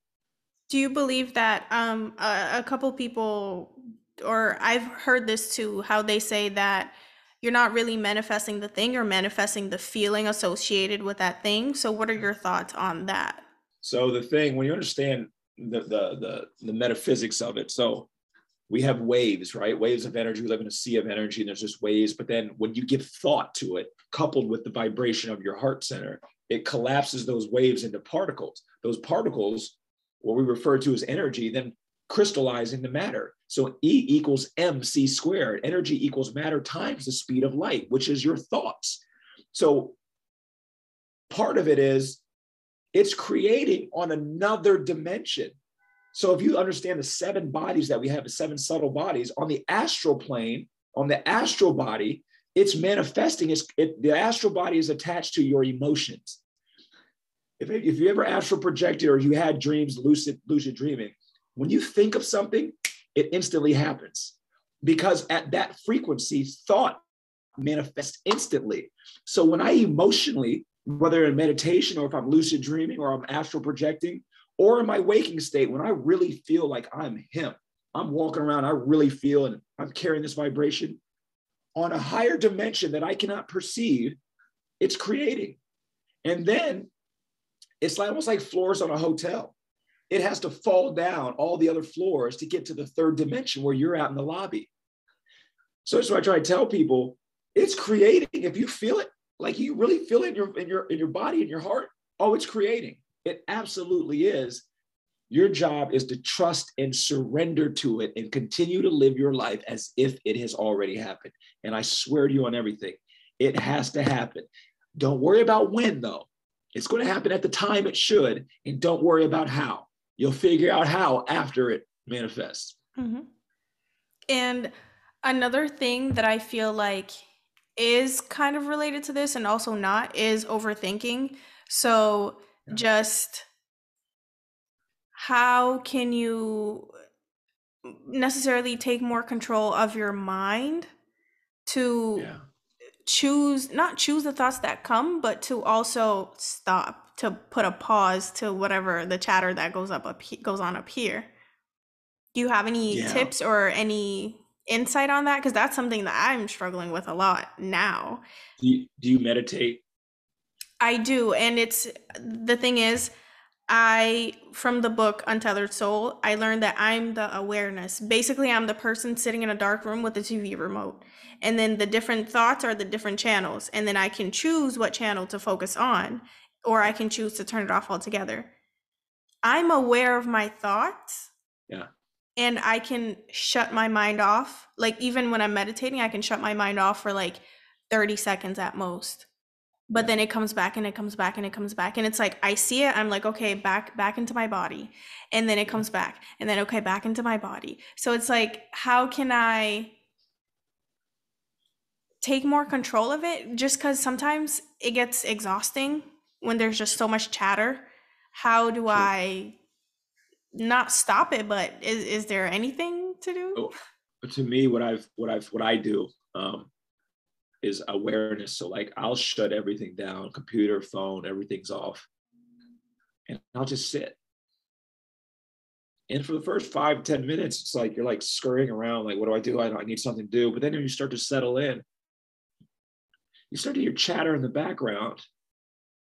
Do you believe that um a, a couple people or I've heard this too, how they say that you're not really manifesting the thing, you're manifesting the feeling associated with that thing. So what are your thoughts on that? So the thing, when you understand the the the, the metaphysics of it, so we have waves, right? Waves of energy. We live in a sea of energy, and there's just waves. But then when you give thought to it, coupled with the vibration of your heart center, it collapses those waves into particles. Those particles, what we refer to as energy, then crystallize into matter. So E equals mc squared. Energy equals matter times the speed of light, which is your thoughts. So part of it is it's creating on another dimension. So if you understand the seven bodies that we have, the seven subtle bodies on the astral plane, on the astral body, it's manifesting. It's, it, the astral body is attached to your emotions. If, if you ever astral projected or you had dreams, lucid, lucid dreaming, when you think of something, it instantly happens because at that frequency, thought manifests instantly. So when I emotionally, whether in meditation or if I'm lucid dreaming or I'm astral projecting, or in my waking state, when I really feel like I'm him, I'm walking around, I really feel and I'm carrying this vibration on a higher dimension that I cannot perceive, it's creating. And then it's like, almost like floors on a hotel. It has to fall down all the other floors to get to the third dimension where you're out in the lobby. So that's why I try to tell people it's creating. If you feel it, like you really feel it in your in your in your body, in your heart, oh, it's creating. It absolutely is. Your job is to trust and surrender to it and continue to live your life as if it has already happened. And I swear to you on everything, it has to happen. Don't worry about when, though. It's going to happen at the time it should. And don't worry about how. You'll figure out how after it manifests. hmm And another thing that I feel like is kind of related to this and also not is overthinking. So Yeah. just how can you necessarily take more control of your mind to Yeah. choose not choose the thoughts that come but to also stop to put a pause to whatever the chatter that goes up, up goes on up here do you have any Yeah. tips or any insight on that because that's something that i'm struggling with a lot now Do you, do you meditate? i do and it's the thing is I, from the book Untethered Soul, I learned that I'm the awareness. Basically, I'm the person sitting in a dark room with a TV remote. And then the different thoughts are the different channels. And then I can choose what channel to focus on, or I can choose to turn it off altogether. I'm aware of my thoughts. Yeah. And I can shut my mind off. Like, even when I'm meditating, I can shut my mind off for like 30 seconds at most. But then it comes back and it comes back and it comes back. And it's like i see it i'm like okay back back into my body. And then it comes back. And then okay back into my body. So it's like how can i take more control of it? Just because sometimes it gets exhausting when there's just so much chatter how do i not stop it but is, is there anything to do oh, to me what i've what i've what i do um, is awareness. So like I'll shut everything down, computer, phone, everything's off. And I'll just sit. And for the first five ten minutes, it's like you're like scurrying around, like, what do I do? I, I need something to do. But then when you start to settle in, you start to hear chatter in the background.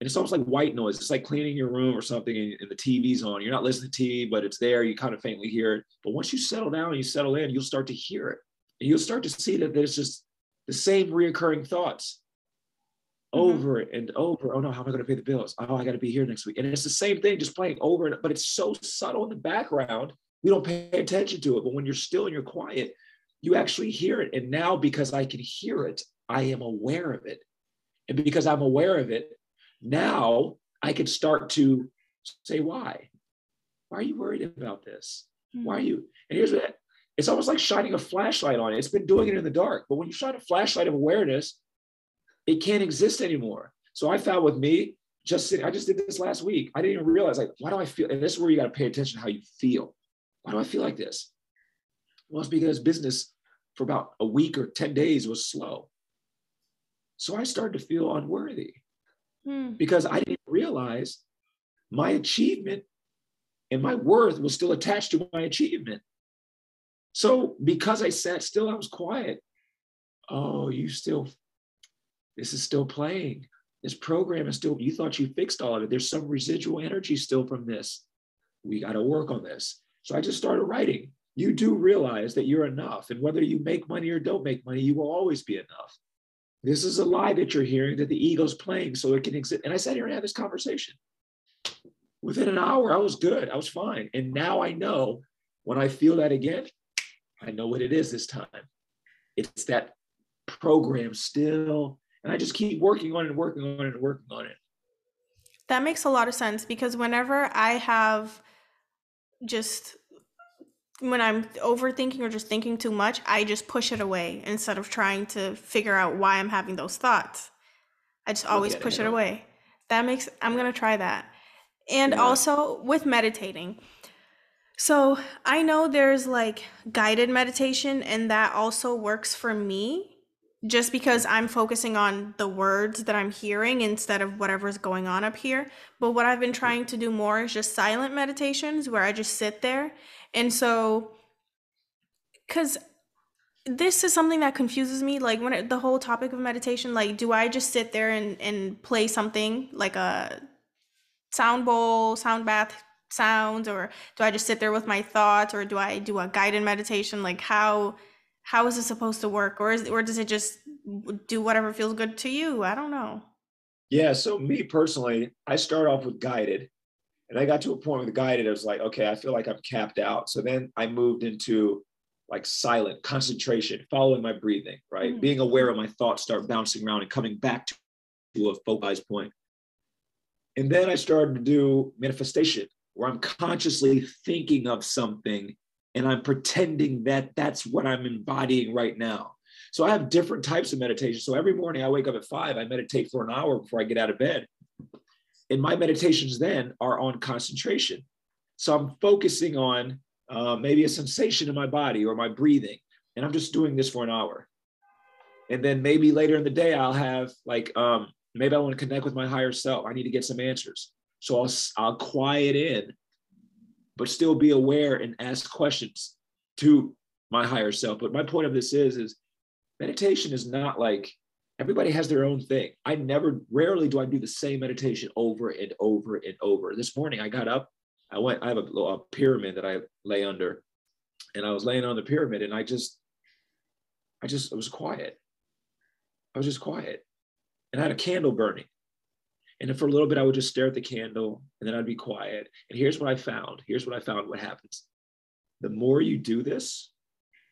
And it's almost like white noise. It's like cleaning your room or something and, and the TV's on. You're not listening to TV, but it's there. You kind of faintly hear it. But once you settle down and you settle in, you'll start to hear it. And you'll start to see that there's just the same reoccurring thoughts mm-hmm. over and over. Oh no, how am I going to pay the bills? Oh, I got to be here next week. And it's the same thing, just playing over and but it's so subtle in the background. We don't pay attention to it. But when you're still and you're quiet, you actually hear it. And now because I can hear it, I am aware of it. And because I'm aware of it, now I can start to say, why? Why are you worried about this? Hmm. Why are you? And here's what it's almost like shining a flashlight on it. It's been doing it in the dark, but when you shine a flashlight of awareness, it can't exist anymore. So I found with me, just sitting, I just did this last week. I didn't even realize like, why do I feel? And this is where you got to pay attention to how you feel. Why do I feel like this? Well, it's because business for about a week or 10 days was slow. So I started to feel unworthy hmm. because I didn't realize my achievement and my worth was still attached to my achievement. So because I sat still, I was quiet. Oh, you still, this is still playing. This program is still, you thought you fixed all of it. There's some residual energy still from this. We got to work on this. So I just started writing. You do realize that you're enough. And whether you make money or don't make money, you will always be enough. This is a lie that you're hearing that the ego's playing so it can exist. And I sat here and had this conversation. Within an hour, I was good. I was fine. And now I know when I feel that again, I know what it is this time. It's that program still, and I just keep working on it and working on it and working on it. That makes a lot of sense because whenever I have just when I'm overthinking or just thinking too much, I just push it away instead of trying to figure out why I'm having those thoughts. I just always push it, it away. That makes I'm going to try that. And yeah. also with meditating, so I know there's like guided meditation, and that also works for me just because I'm focusing on the words that I'm hearing instead of whatever's going on up here. But what I've been trying to do more is just silent meditations where I just sit there. And so, because this is something that confuses me like when it, the whole topic of meditation like do i just sit there and and play something like a sound bowl sound bath sounds or do i just sit there with my thoughts or do i do a guided meditation? Like how how is it supposed to work? Or is or does it just do whatever feels good to you? I don't know. Yeah so me personally i start off with guided and i got to a point with the guided i was like okay i feel like i'm capped out so then i moved into like silent concentration following my breathing right mm-hmm. being aware of my thoughts start bouncing around and coming back to a focused point and then i started to do manifestation where I'm consciously thinking of something and I'm pretending that that's what I'm embodying right now. So I have different types of meditation. So every morning I wake up at five, I meditate for an hour before I get out of bed. And my meditations then are on concentration. So I'm focusing on uh, maybe a sensation in my body or my breathing. And I'm just doing this for an hour. And then maybe later in the day, I'll have like, um, maybe I want to connect with my higher self. I need to get some answers. So I'll, I'll quiet in, but still be aware and ask questions to my higher self. But my point of this is, is meditation is not like everybody has their own thing. I never, rarely do I do the same meditation over and over and over. This morning I got up, I went, I have a, a pyramid that I lay under, and I was laying on the pyramid and I just, I just, I was quiet. I was just quiet. And I had a candle burning. And for a little bit, I would just stare at the candle and then I'd be quiet. And here's what I found. Here's what I found what happens. The more you do this,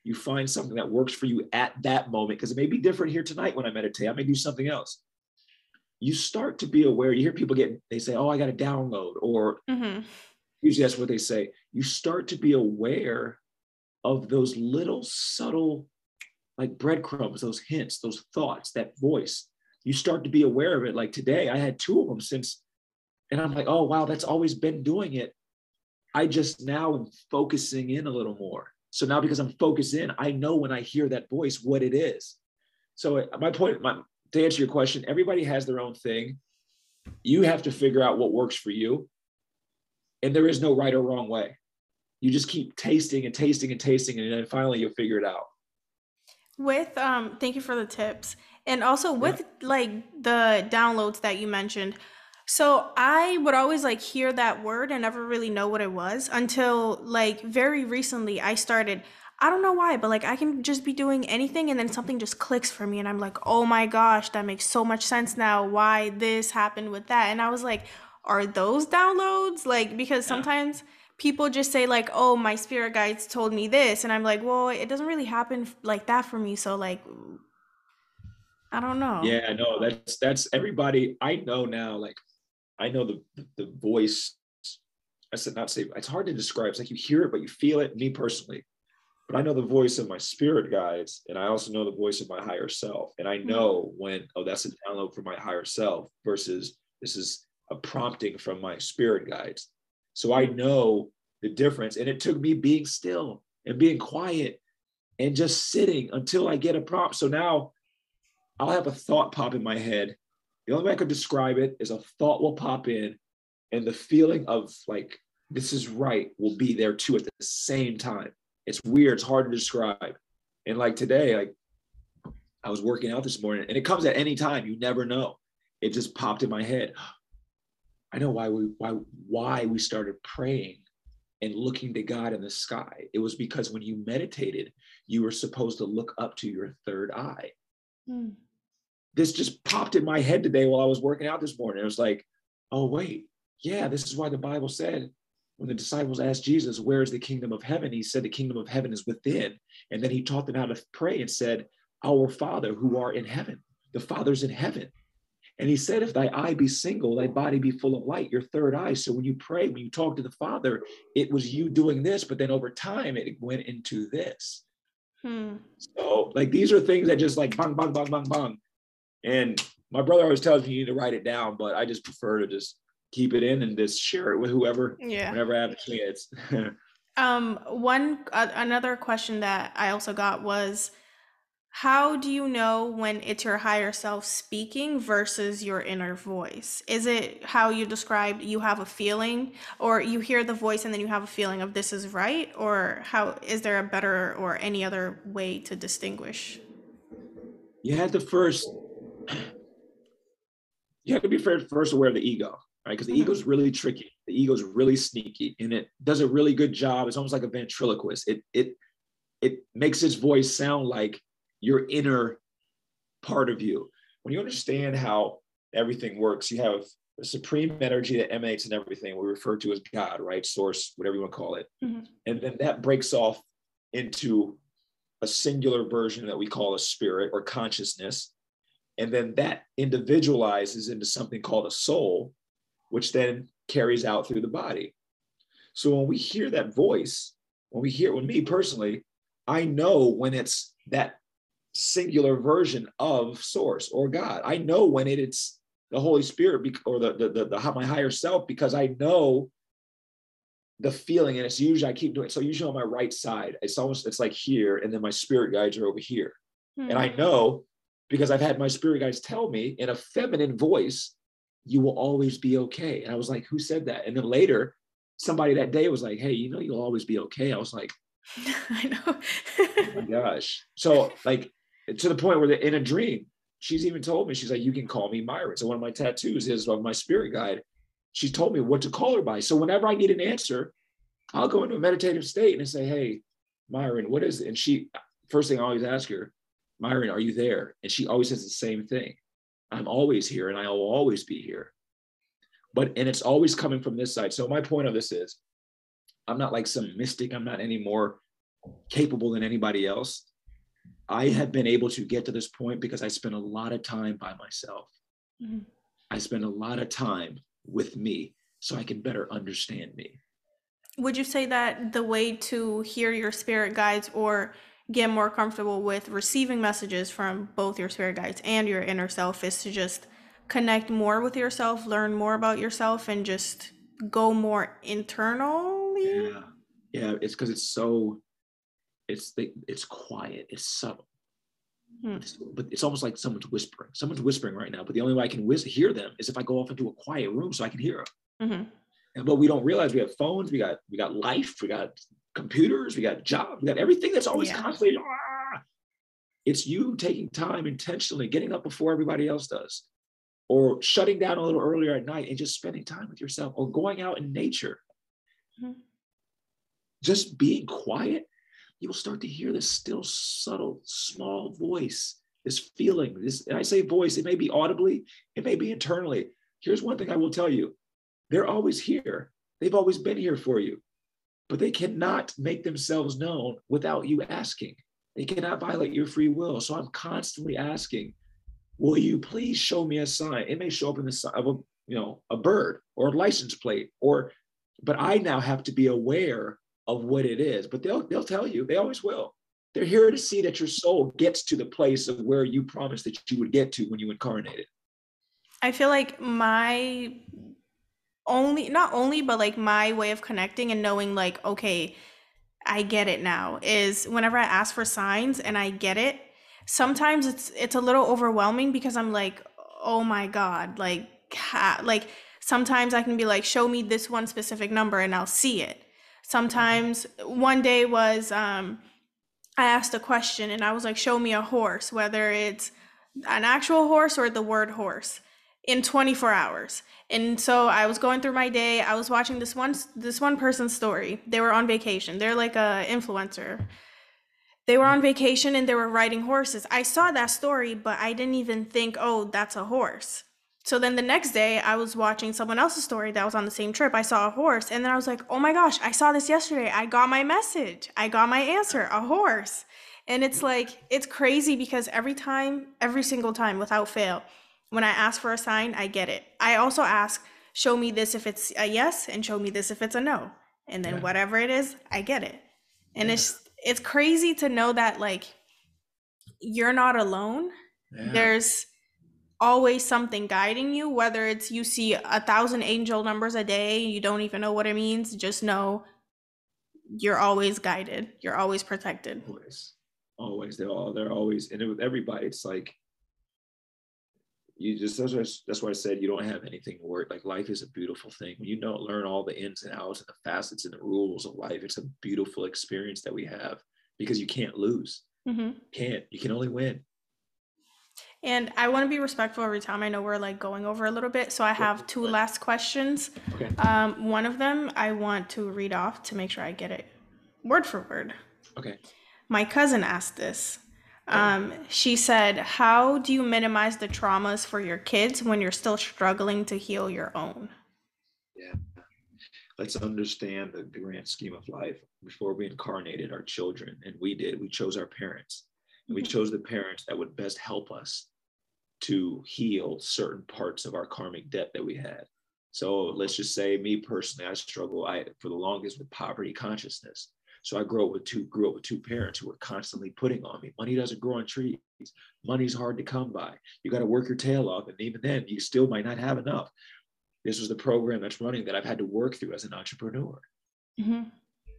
you find something that works for you at that moment, because it may be different here tonight when I meditate. I may do something else. You start to be aware. You hear people get, they say, Oh, I got to download, or mm-hmm. usually that's what they say. You start to be aware of those little subtle, like breadcrumbs, those hints, those thoughts, that voice. You start to be aware of it. Like today, I had two of them since, and I'm like, Oh, wow, that's always been doing it. I just now am focusing in a little more. So now because I'm focused in, I know when I hear that voice what it is. So my point, my, to answer your question, everybody has their own thing. You have to figure out what works for you. And there is no right or wrong way. You just keep tasting and tasting and tasting, and then finally you'll figure it out. With um, thank you for the tips. And also with yeah. like the downloads that you mentioned, so I would always like hear that word and never really know what it was until like very recently I started I don't know why, but like I can just be doing anything and then something just clicks for me and I'm like, "Oh my gosh, that makes so much sense now why this happened with that." And I was like, "Are those downloads?" Like because sometimes people just say like, "Oh, my spirit guides told me this." And I'm like, "Well, it doesn't really happen like that for me." So like I don't know. Yeah, no, that's that's everybody I know now like I know the the voice. I said not say it's hard to describe. It's like you hear it, but you feel it. Me personally, but I know the voice of my spirit guides, and I also know the voice of my higher self. And I mm-hmm. know when oh that's a download from my higher self versus this is a prompting from my spirit guides. So I know the difference. And it took me being still and being quiet and just sitting until I get a prompt. So now I'll have a thought pop in my head the only way I could describe it is a thought will pop in and the feeling of like, this is right will be there too at the same time. It's weird. It's hard to describe. And like today, like I was working out this morning and it comes at any time. You never know. It just popped in my head. (gasps) I know why we why why we started praying and looking to God in the sky. It was because when you meditated, you were supposed to look up to your third eye. Hmm this just popped in my head today while I was working out this morning. It was like, oh, wait, yeah, this is why the Bible said when the disciples asked Jesus, Where is the kingdom of heaven? He said, The kingdom of heaven is within. And then he taught them how to pray and said, Our Father who are in heaven, the Father's in heaven. And he said, If thy eye be single, thy body be full of light, your third eye. So when you pray, when you talk to the Father, it was you doing this, but then over time it went into this. Hmm. So, like, these are things that just like bang, bang, bang, bang, bang and my brother always tells me you need to write it down, but I just prefer to just keep it in and just share it with whoever, yeah. whenever I have a chance. (laughs) um, one uh, another question that I also got was, how do you know when it's your higher self speaking versus your inner voice? Is it how you described you have a feeling, or you hear the voice and then you have a feeling of this is right, or how is there a better or any other way to distinguish? You had the first (clears throat) you have to be first aware of the ego, right? Because the mm-hmm. ego is really tricky. The ego is really sneaky, and it does a really good job. It's almost like a ventriloquist. It it it makes its voice sound like your inner part of you. When you understand how everything works, you have a supreme energy that emanates in everything. We refer to as God, right? Source, whatever you want to call it, mm-hmm. and then that breaks off into a singular version that we call a spirit or consciousness and then that individualizes into something called a soul, which then carries out through the body. So when we hear that voice, when we hear, it, when me personally, I know when it's that singular version of source or God. I know when it, it's the Holy Spirit or the, the, the, the, my higher self because I know the feeling and it's usually I keep doing it. So usually on my right side, it's almost it's like here, and then my spirit guides are over here. Mm-hmm. And I hmm. know because I've had my spirit guides tell me in a feminine voice, you will always be okay. And I was like, who said that? And then later, somebody that day was like, hey, you know, you'll always be okay. I was like, (laughs) I know. oh my gosh. So, like, to the point where they're in a dream, she's even told me, she's like, you can call me Myron. So one of my tattoos is of my spirit guide. She told me what to call her by. So whenever I need an answer, I'll go into a meditative state and say, hey, Myron, what is it? And she, first thing I always ask her, Myron, are you there? And she always says the same thing. I'm always here and I will always be here. But, and it's always coming from this side. So my point of this is, I'm not like some mystic. I'm not any more capable than anybody else. I have been able to get to this point because I spend a lot of time by myself. Mm-hmm. I spend a lot of time with me so I can better understand me. Would you say that the way to hear your spirit guides or get more comfortable with receiving messages from both your spirit guides and your inner self is to just connect more with yourself, learn more about yourself, and just go more internally? Yeah, yeah. It's because it's so it's the, it's quiet, it's subtle. Hmm. It's, but it's almost like someone's whispering. Someone's whispering right now, but the only way I can whis- hear them is if I go off into a quiet room so I can hear them. Mm-hmm. And, but we don't realize we have phones, we got we got life, we got computers, we got jobs, we got everything that's always yeah. constantly. Ah! It's you taking time intentionally, getting up before everybody else does, or shutting down a little earlier at night and just spending time with yourself, or going out in nature. Mm-hmm. Just being quiet you will start to hear this still subtle, small voice, this feeling. This, and I say voice, it may be audibly, it may be internally. Here's one thing I will tell you they're always here, they've always been here for you, but they cannot make themselves known without you asking. They cannot violate your free will. So I'm constantly asking, will you please show me a sign? It may show up in the sign of a, you know, a bird or a license plate, or but I now have to be aware of what it is. But they'll they'll tell you, they always will. They're here to see that your soul gets to the place of where you promised that you would get to when you incarnated. I feel like my only not only but like my way of connecting and knowing like okay, I get it now is whenever I ask for signs and I get it, sometimes it's it's a little overwhelming because I'm like, "Oh my god, like like sometimes I can be like, show me this one specific number and I'll see it. Sometimes one day was um, I asked a question and I was like, show me a horse, whether it's an actual horse or the word horse in 24 hours. And so I was going through my day. I was watching this one this one person's story. They were on vacation. They're like a influencer. They were on vacation and they were riding horses. I saw that story, but I didn't even think, "Oh, that's a horse." So then the next day, I was watching someone else's story that was on the same trip. I saw a horse, and then I was like, oh my gosh, I saw this yesterday. I got my message. I got my answer a horse. And it's like, it's crazy because every time, every single time without fail, when I ask for a sign, I get it. I also ask, show me this if it's a yes, and show me this if it's a no. And then yeah. whatever it is, I get it. And yeah. it's it's crazy to know that like you're not alone. Yeah. There's always something guiding you, whether it's you see a thousand angel numbers a day, you don't even know what it means, just know you're always guided, you're always protected. Always, always. They're all, they're always, and with everybody, it's like, you just that's why, that's why I said you don't have anything to worry. Like life is a beautiful thing. When you don't learn all the ins and outs and the facets and the rules of life, it's a beautiful experience that we have because you can't lose. Mm-hmm. can't. You can only win. And I want to be respectful every time. I know we're like going over a little bit, so I have two last questions. Okay. Um, one of them I want to read off to make sure I get it word for word. Okay. My cousin asked this. Um, she said, "How do you minimize the traumas for your kids when you're still struggling to heal your own?" Yeah. Let's understand the, grand scheme of life. Before we incarnated our children, and we did, we chose our parents and we chose the parents that would best help us to heal certain parts of our karmic debt that we had. So let's just say me personally, I struggle I for the longest with poverty consciousness. So I grew up with two grew up with two parents who were constantly putting on me. Money doesn't grow on trees. Money's hard to come by. You got to work your tail off, and even then, you still might not have enough. This was the program that's running that I've had to work through as an entrepreneur. Mm-hmm.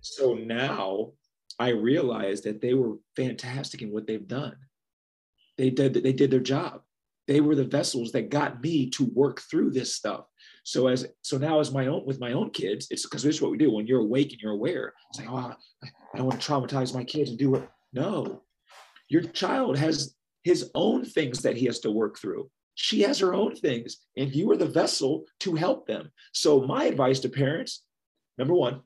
So now I realized that they were fantastic in what they've done. They did they did their job. They were the vessels that got me to work through this stuff. So as so now as my own with my own kids, it's because this is what we do when you're awake and you're aware. It's like, oh, I don't want to traumatize my kids and do it. No, your child has his own things that he has to work through. She has her own things, and you are the vessel to help them. So, my advice to parents number one,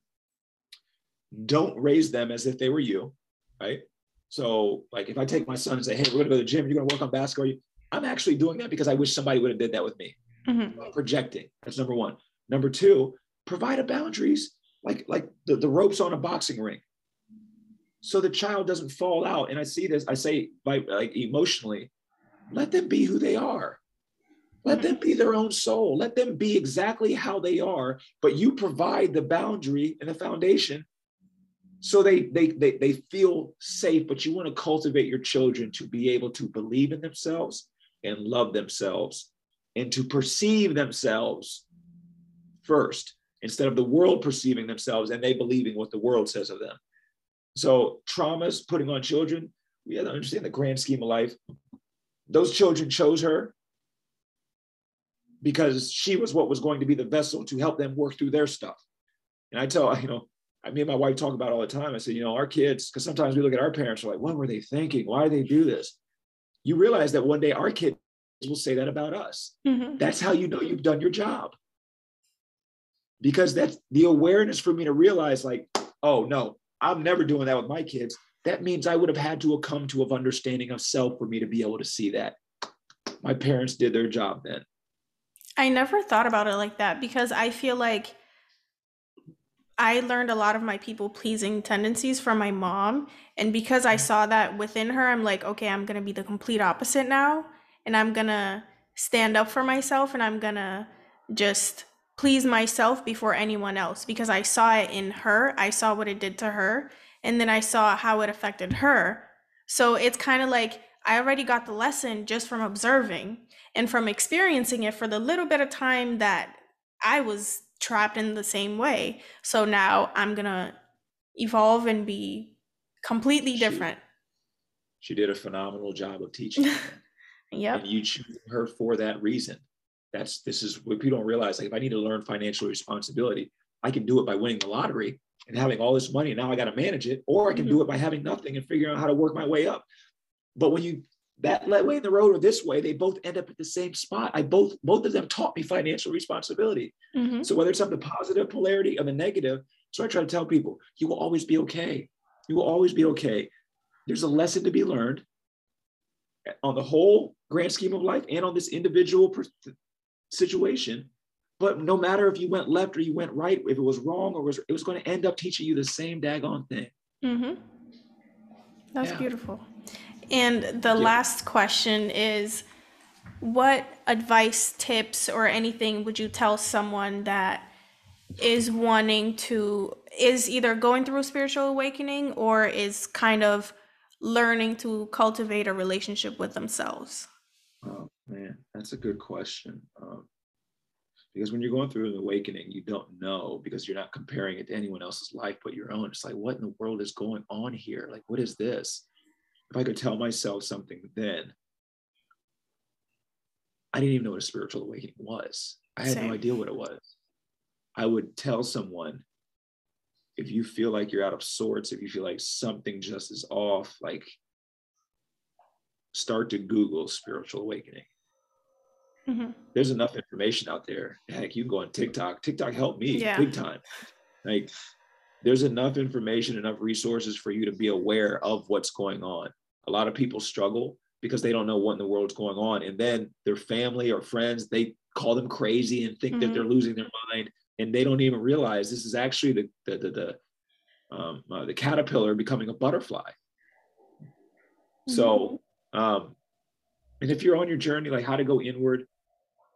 don't raise them as if they were you, right? So, like if I take my son and say, "Hey, we're to go to the gym. You're to work on basketball," I'm actually doing that because I wish somebody would have did that with me. Mm-hmm. Projecting. That's number one. Number two, provide a boundaries like like the, the ropes on a boxing ring so the child doesn't fall out and i see this i say by like emotionally let them be who they are let them be their own soul let them be exactly how they are but you provide the boundary and the foundation so they they they, they feel safe but you want to cultivate your children to be able to believe in themselves and love themselves and to perceive themselves first instead of the world perceiving themselves and they believing what the world says of them. So traumas putting on children, we have to understand the grand scheme of life. Those children chose her because she was what was going to be the vessel to help them work through their stuff. And I tell, you know, I me and my wife talk about all the time. I say, you know, our kids, because sometimes we look at our parents, we're like, what were they thinking? Why did they do this? You realize that one day our kids will say that about us. Mm-hmm. That's how you know you've done your job. Because that's the awareness for me to realize like oh no i'm never doing that with my kids. That means i would have had to have come to of understanding of self for me to be able to see that. My parents did their job then. I never thought about it like that because i feel like i learned a lot of my people pleasing tendencies from my mom. And because i saw that within her i'm like okay i'm gonna be the complete opposite now and i'm gonna stand up for myself and i'm gonna just please myself before anyone else because I saw it in her. I saw what it did to her, and then I saw how it affected her. So it's kind of like I already got the lesson just from observing and from experiencing it for the little bit of time that I was trapped in the same way. So now I'm going to evolve and be completely different. She, she did a phenomenal job of teaching. (laughs) yep. And you choose her for that reason that's this is what people don't realize. Like if I need to learn financial responsibility, I can do it by winning the lottery and having all this money. And now I got to manage it, or I can mm-hmm. do it by having nothing and figuring out how to work my way up. But when you that way in the road or this way, they both end up at the same spot. I both both of them taught me financial responsibility. Mm-hmm. So whether it's on the positive polarity or the negative, so I try to tell people, you will always be okay. You will always be okay. There's a lesson to be learned on the whole grand scheme of life and on this individual situation. But no matter if you went left or you went right, if it was wrong or was it was going to end up teaching you the same daggone thing. Mm-hmm. That's yeah. beautiful. And the yeah. last question is what advice, tips, or anything would you tell someone that is wanting to is either going through a spiritual awakening or is kind of learning to cultivate a relationship with themselves? Oh man, that's a good question. Um, because when you're going through an awakening, you don't know because you're not comparing it to anyone else's life but your own. It's like, what in the world is going on here? Like, what is this? If I could tell myself something then, I didn't even know what a spiritual awakening was. I had Same. no idea what it was. I would tell someone if you feel like you're out of sorts, if you feel like something just is off, like start to Google spiritual awakening. Mm-hmm. There's enough information out there. Heck, you can go on TikTok. TikTok helped me yeah. big time. Like, there's enough information, enough resources for you to be aware of what's going on. A lot of people struggle because they don't know what in the world's going on. And then their family or friends, they call them crazy and think mm-hmm. that they're losing their mind. And they don't even realize this is actually the, the, the, the, um, uh, the caterpillar becoming a butterfly. Mm-hmm. So um, and if you're on your journey, like how to go inward,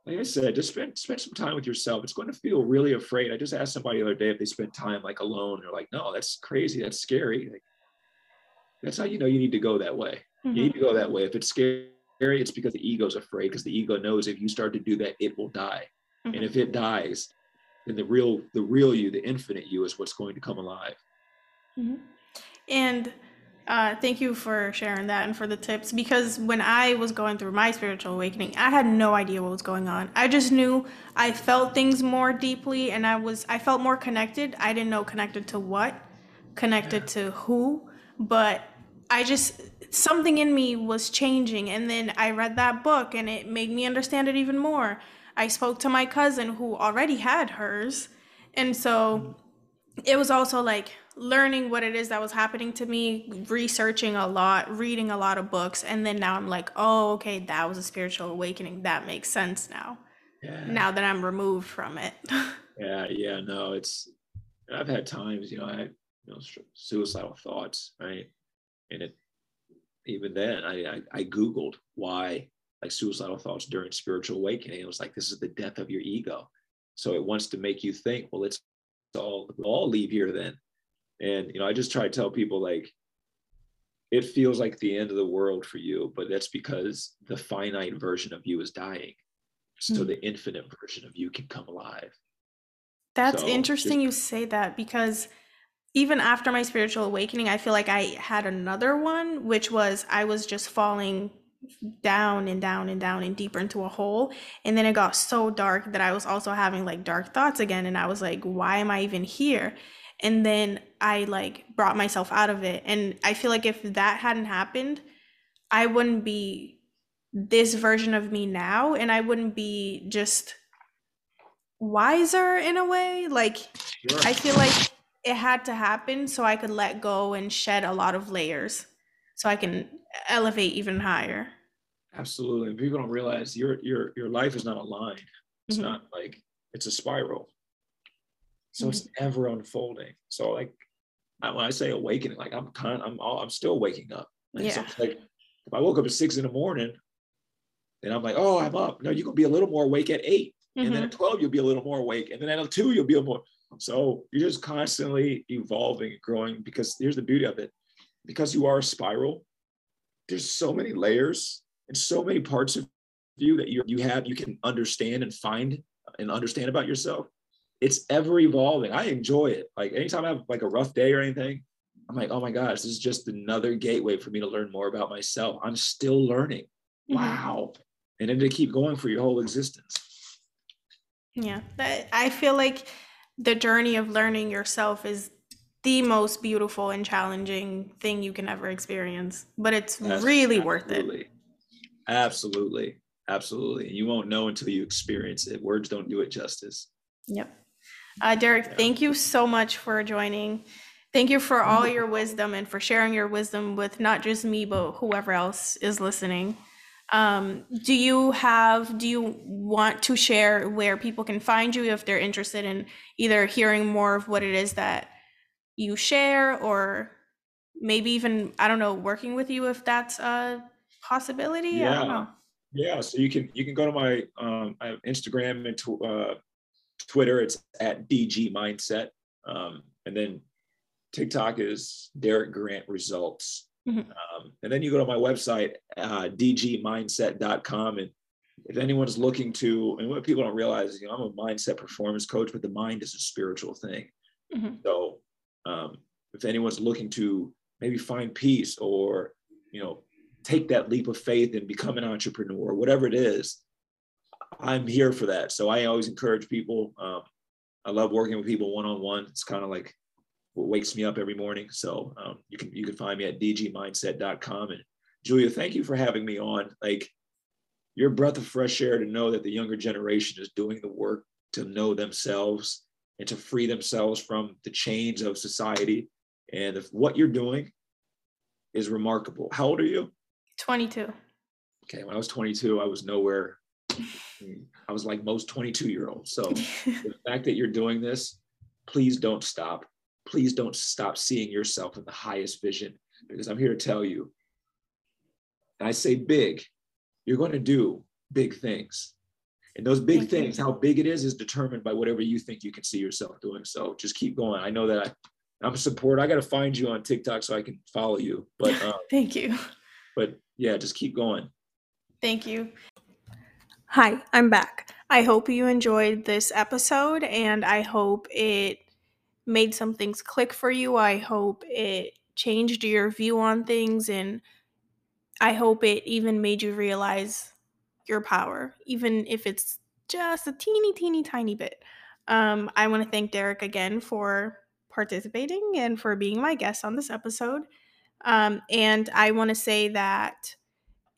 like I said, just spend spend some time with yourself. It's going to feel really afraid. I just asked somebody the other day if they spent time like alone. They're like, no, that's crazy. That's scary. Like, that's how you know you need to go that way. Mm-hmm. You need to go that way. If it's scary, it's because the ego's afraid, because the ego knows if you start to do that, it will die. Mm-hmm. And if it dies, then the real, the real you, the infinite you is what's going to come alive. Mm-hmm. And uh, thank you for sharing that and for the tips because when I was going through my spiritual awakening, I had no idea what was going on. I just knew I felt things more deeply and I was I felt more connected. I didn't know connected to what, connected to who, but I just something in me was changing. And then I read that book and it made me understand it even more. I spoke to my cousin who already had hers. And so it was also like learning what it is that was happening to me, researching a lot, reading a lot of books. And then now I'm like, oh, okay, that was a spiritual awakening. That makes sense now. Yeah. Now that I'm removed from it. (laughs) yeah, yeah, no, it's, I've had times, you know, I, you know, suicidal thoughts, right? And it, even then, I, I, I Googled why like suicidal thoughts during spiritual awakening. It was like, this is the death of your ego. So it wants to make you think, well, it's all, we'll all leave here then. And, you know, I just try to tell people like, it feels like the end of the world for you, but that's because the finite version of you is dying. So mm-hmm. the infinite version of you can come alive. That's so interesting just, you say that because even after my spiritual awakening, I feel like I had another one, which was I was just falling down and down and down and deeper into a hole. And then it got so dark that I was also having like dark thoughts again. And I was like, why am I even here? And then I like brought myself out of it. And I feel like if that hadn't happened, I wouldn't be this version of me now. And I wouldn't be just wiser in a way. Like, sure. I feel like it had to happen so I could let go and shed a lot of layers so I can elevate even higher. Absolutely. People don't realize your your your life is not a line. It's mm-hmm. not like it's a spiral. So mm-hmm. it's ever unfolding. So like when I say awakening, like I'm kind I'm all, I'm still waking up. Like, yeah. So like if I woke up at six in the morning, then I'm like, oh, I'm up. No, you're gonna be a little more awake at 8 mm-hmm. and then at mm-hmm. 12 you'll be a little more awake, and then at two you'll be a more. So you're just constantly evolving and growing because here's the beauty of it. Because you are a spiral, there's so many layers and so many parts of you that you you have you can understand and find and understand about yourself. It's ever evolving. I enjoy it. Like anytime I have like a rough day or anything, I'm like, oh my gosh, this is just another gateway for me to learn more about myself. I'm still learning. Mm-hmm. Wow. And then to keep going for your whole existence. Yeah. I feel like the journey of learning yourself is the most beautiful and challenging thing you can ever experience, but it's really worth it. Absolutely. Absolutely. You won't know until you experience it. Words don't do it justice. Yep. Uh, Derek, thank you so much for joining. Thank you for all your wisdom and for sharing your wisdom with not just me, but whoever else is listening. Um, do you have, do you want to share where people can find you if they're interested in either hearing more of what it is that you share or maybe even, I don't know, working with you if that's a possibility? Yeah. Yeah. So you can, you can go to my, um, I have Instagram and tw- uh, Twitter. It's at DG Mindset. Um, and then TikTok is Derek Grant Results. Mm-hmm. Um, and then you go to my website, uh, dgmindset.com. And if anyone's looking to, and what people don't realize is, you know, I'm a mindset performance coach, but the mind is a spiritual thing. Mm-hmm. So um, if anyone's looking to maybe find peace or, you know, take that leap of faith and become an entrepreneur, whatever it is, I'm here for that. So I always encourage people. Um, I love working with people one on one. It's kind of like what wakes me up every morning. So um, you can you can find me at dgmindset.com. And Julia, thank you for having me on. Like your breath of fresh air to know that the younger generation is doing the work to know themselves and to free themselves from the chains of society. And if what you're doing is remarkable. How old are you? 22. Okay, when I was 22, I was nowhere. I was like most 22 year olds. So (laughs) the fact that you're doing this, please don't stop please don't stop seeing yourself in the highest vision because I'm here to tell you. I say big, you're going to do big things. And those big Thank things, you. how big it is, is determined by whatever you think you can see yourself doing. So just keep going. I know that I, I'm a support. I got to find you on TikTok so I can follow you. But (laughs) um, thank you. But yeah, just keep going. Thank you. Hi, I'm back. I hope you enjoyed this episode and I hope it made some things click for you. I hope it changed your view on things and I hope it even made you realize your power, even if it's just a teeny, teeny, tiny bit. Um, I want to thank Derek again for participating and for being my guest on this episode. Um, and I want to say that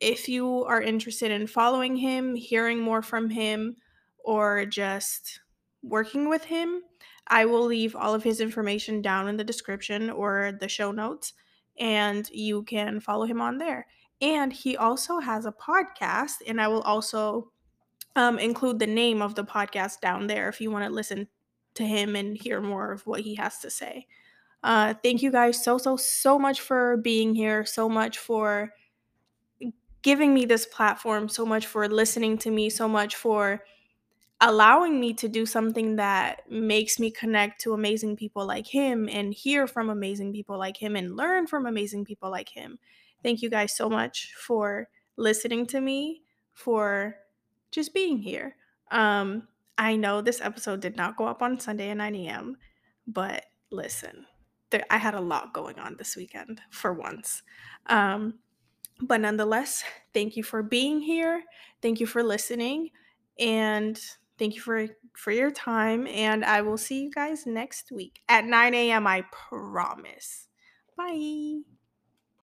if you are interested in following him, hearing more from him, or just working with him, I will leave all of his information down in the description or the show notes, and you can follow him on there. And he also has a podcast, and I will also um, include the name of the podcast down there if you want to listen to him and hear more of what he has to say. Uh, thank you guys so, so, so much for being here, so much for giving me this platform, so much for listening to me, so much for allowing me to do something that makes me connect to amazing people like him and hear from amazing people like him and learn from amazing people like him. Thank you guys so much for listening to me, for just being here. Um, I know this episode did not go up on Sunday at 9 a.m., but listen, there, I had a lot going on this weekend for once. Um, but nonetheless, thank you for being here. Thank you for listening. And thank you for for your time. And I will see you guys next week at 9 a.m. I promise. Bye.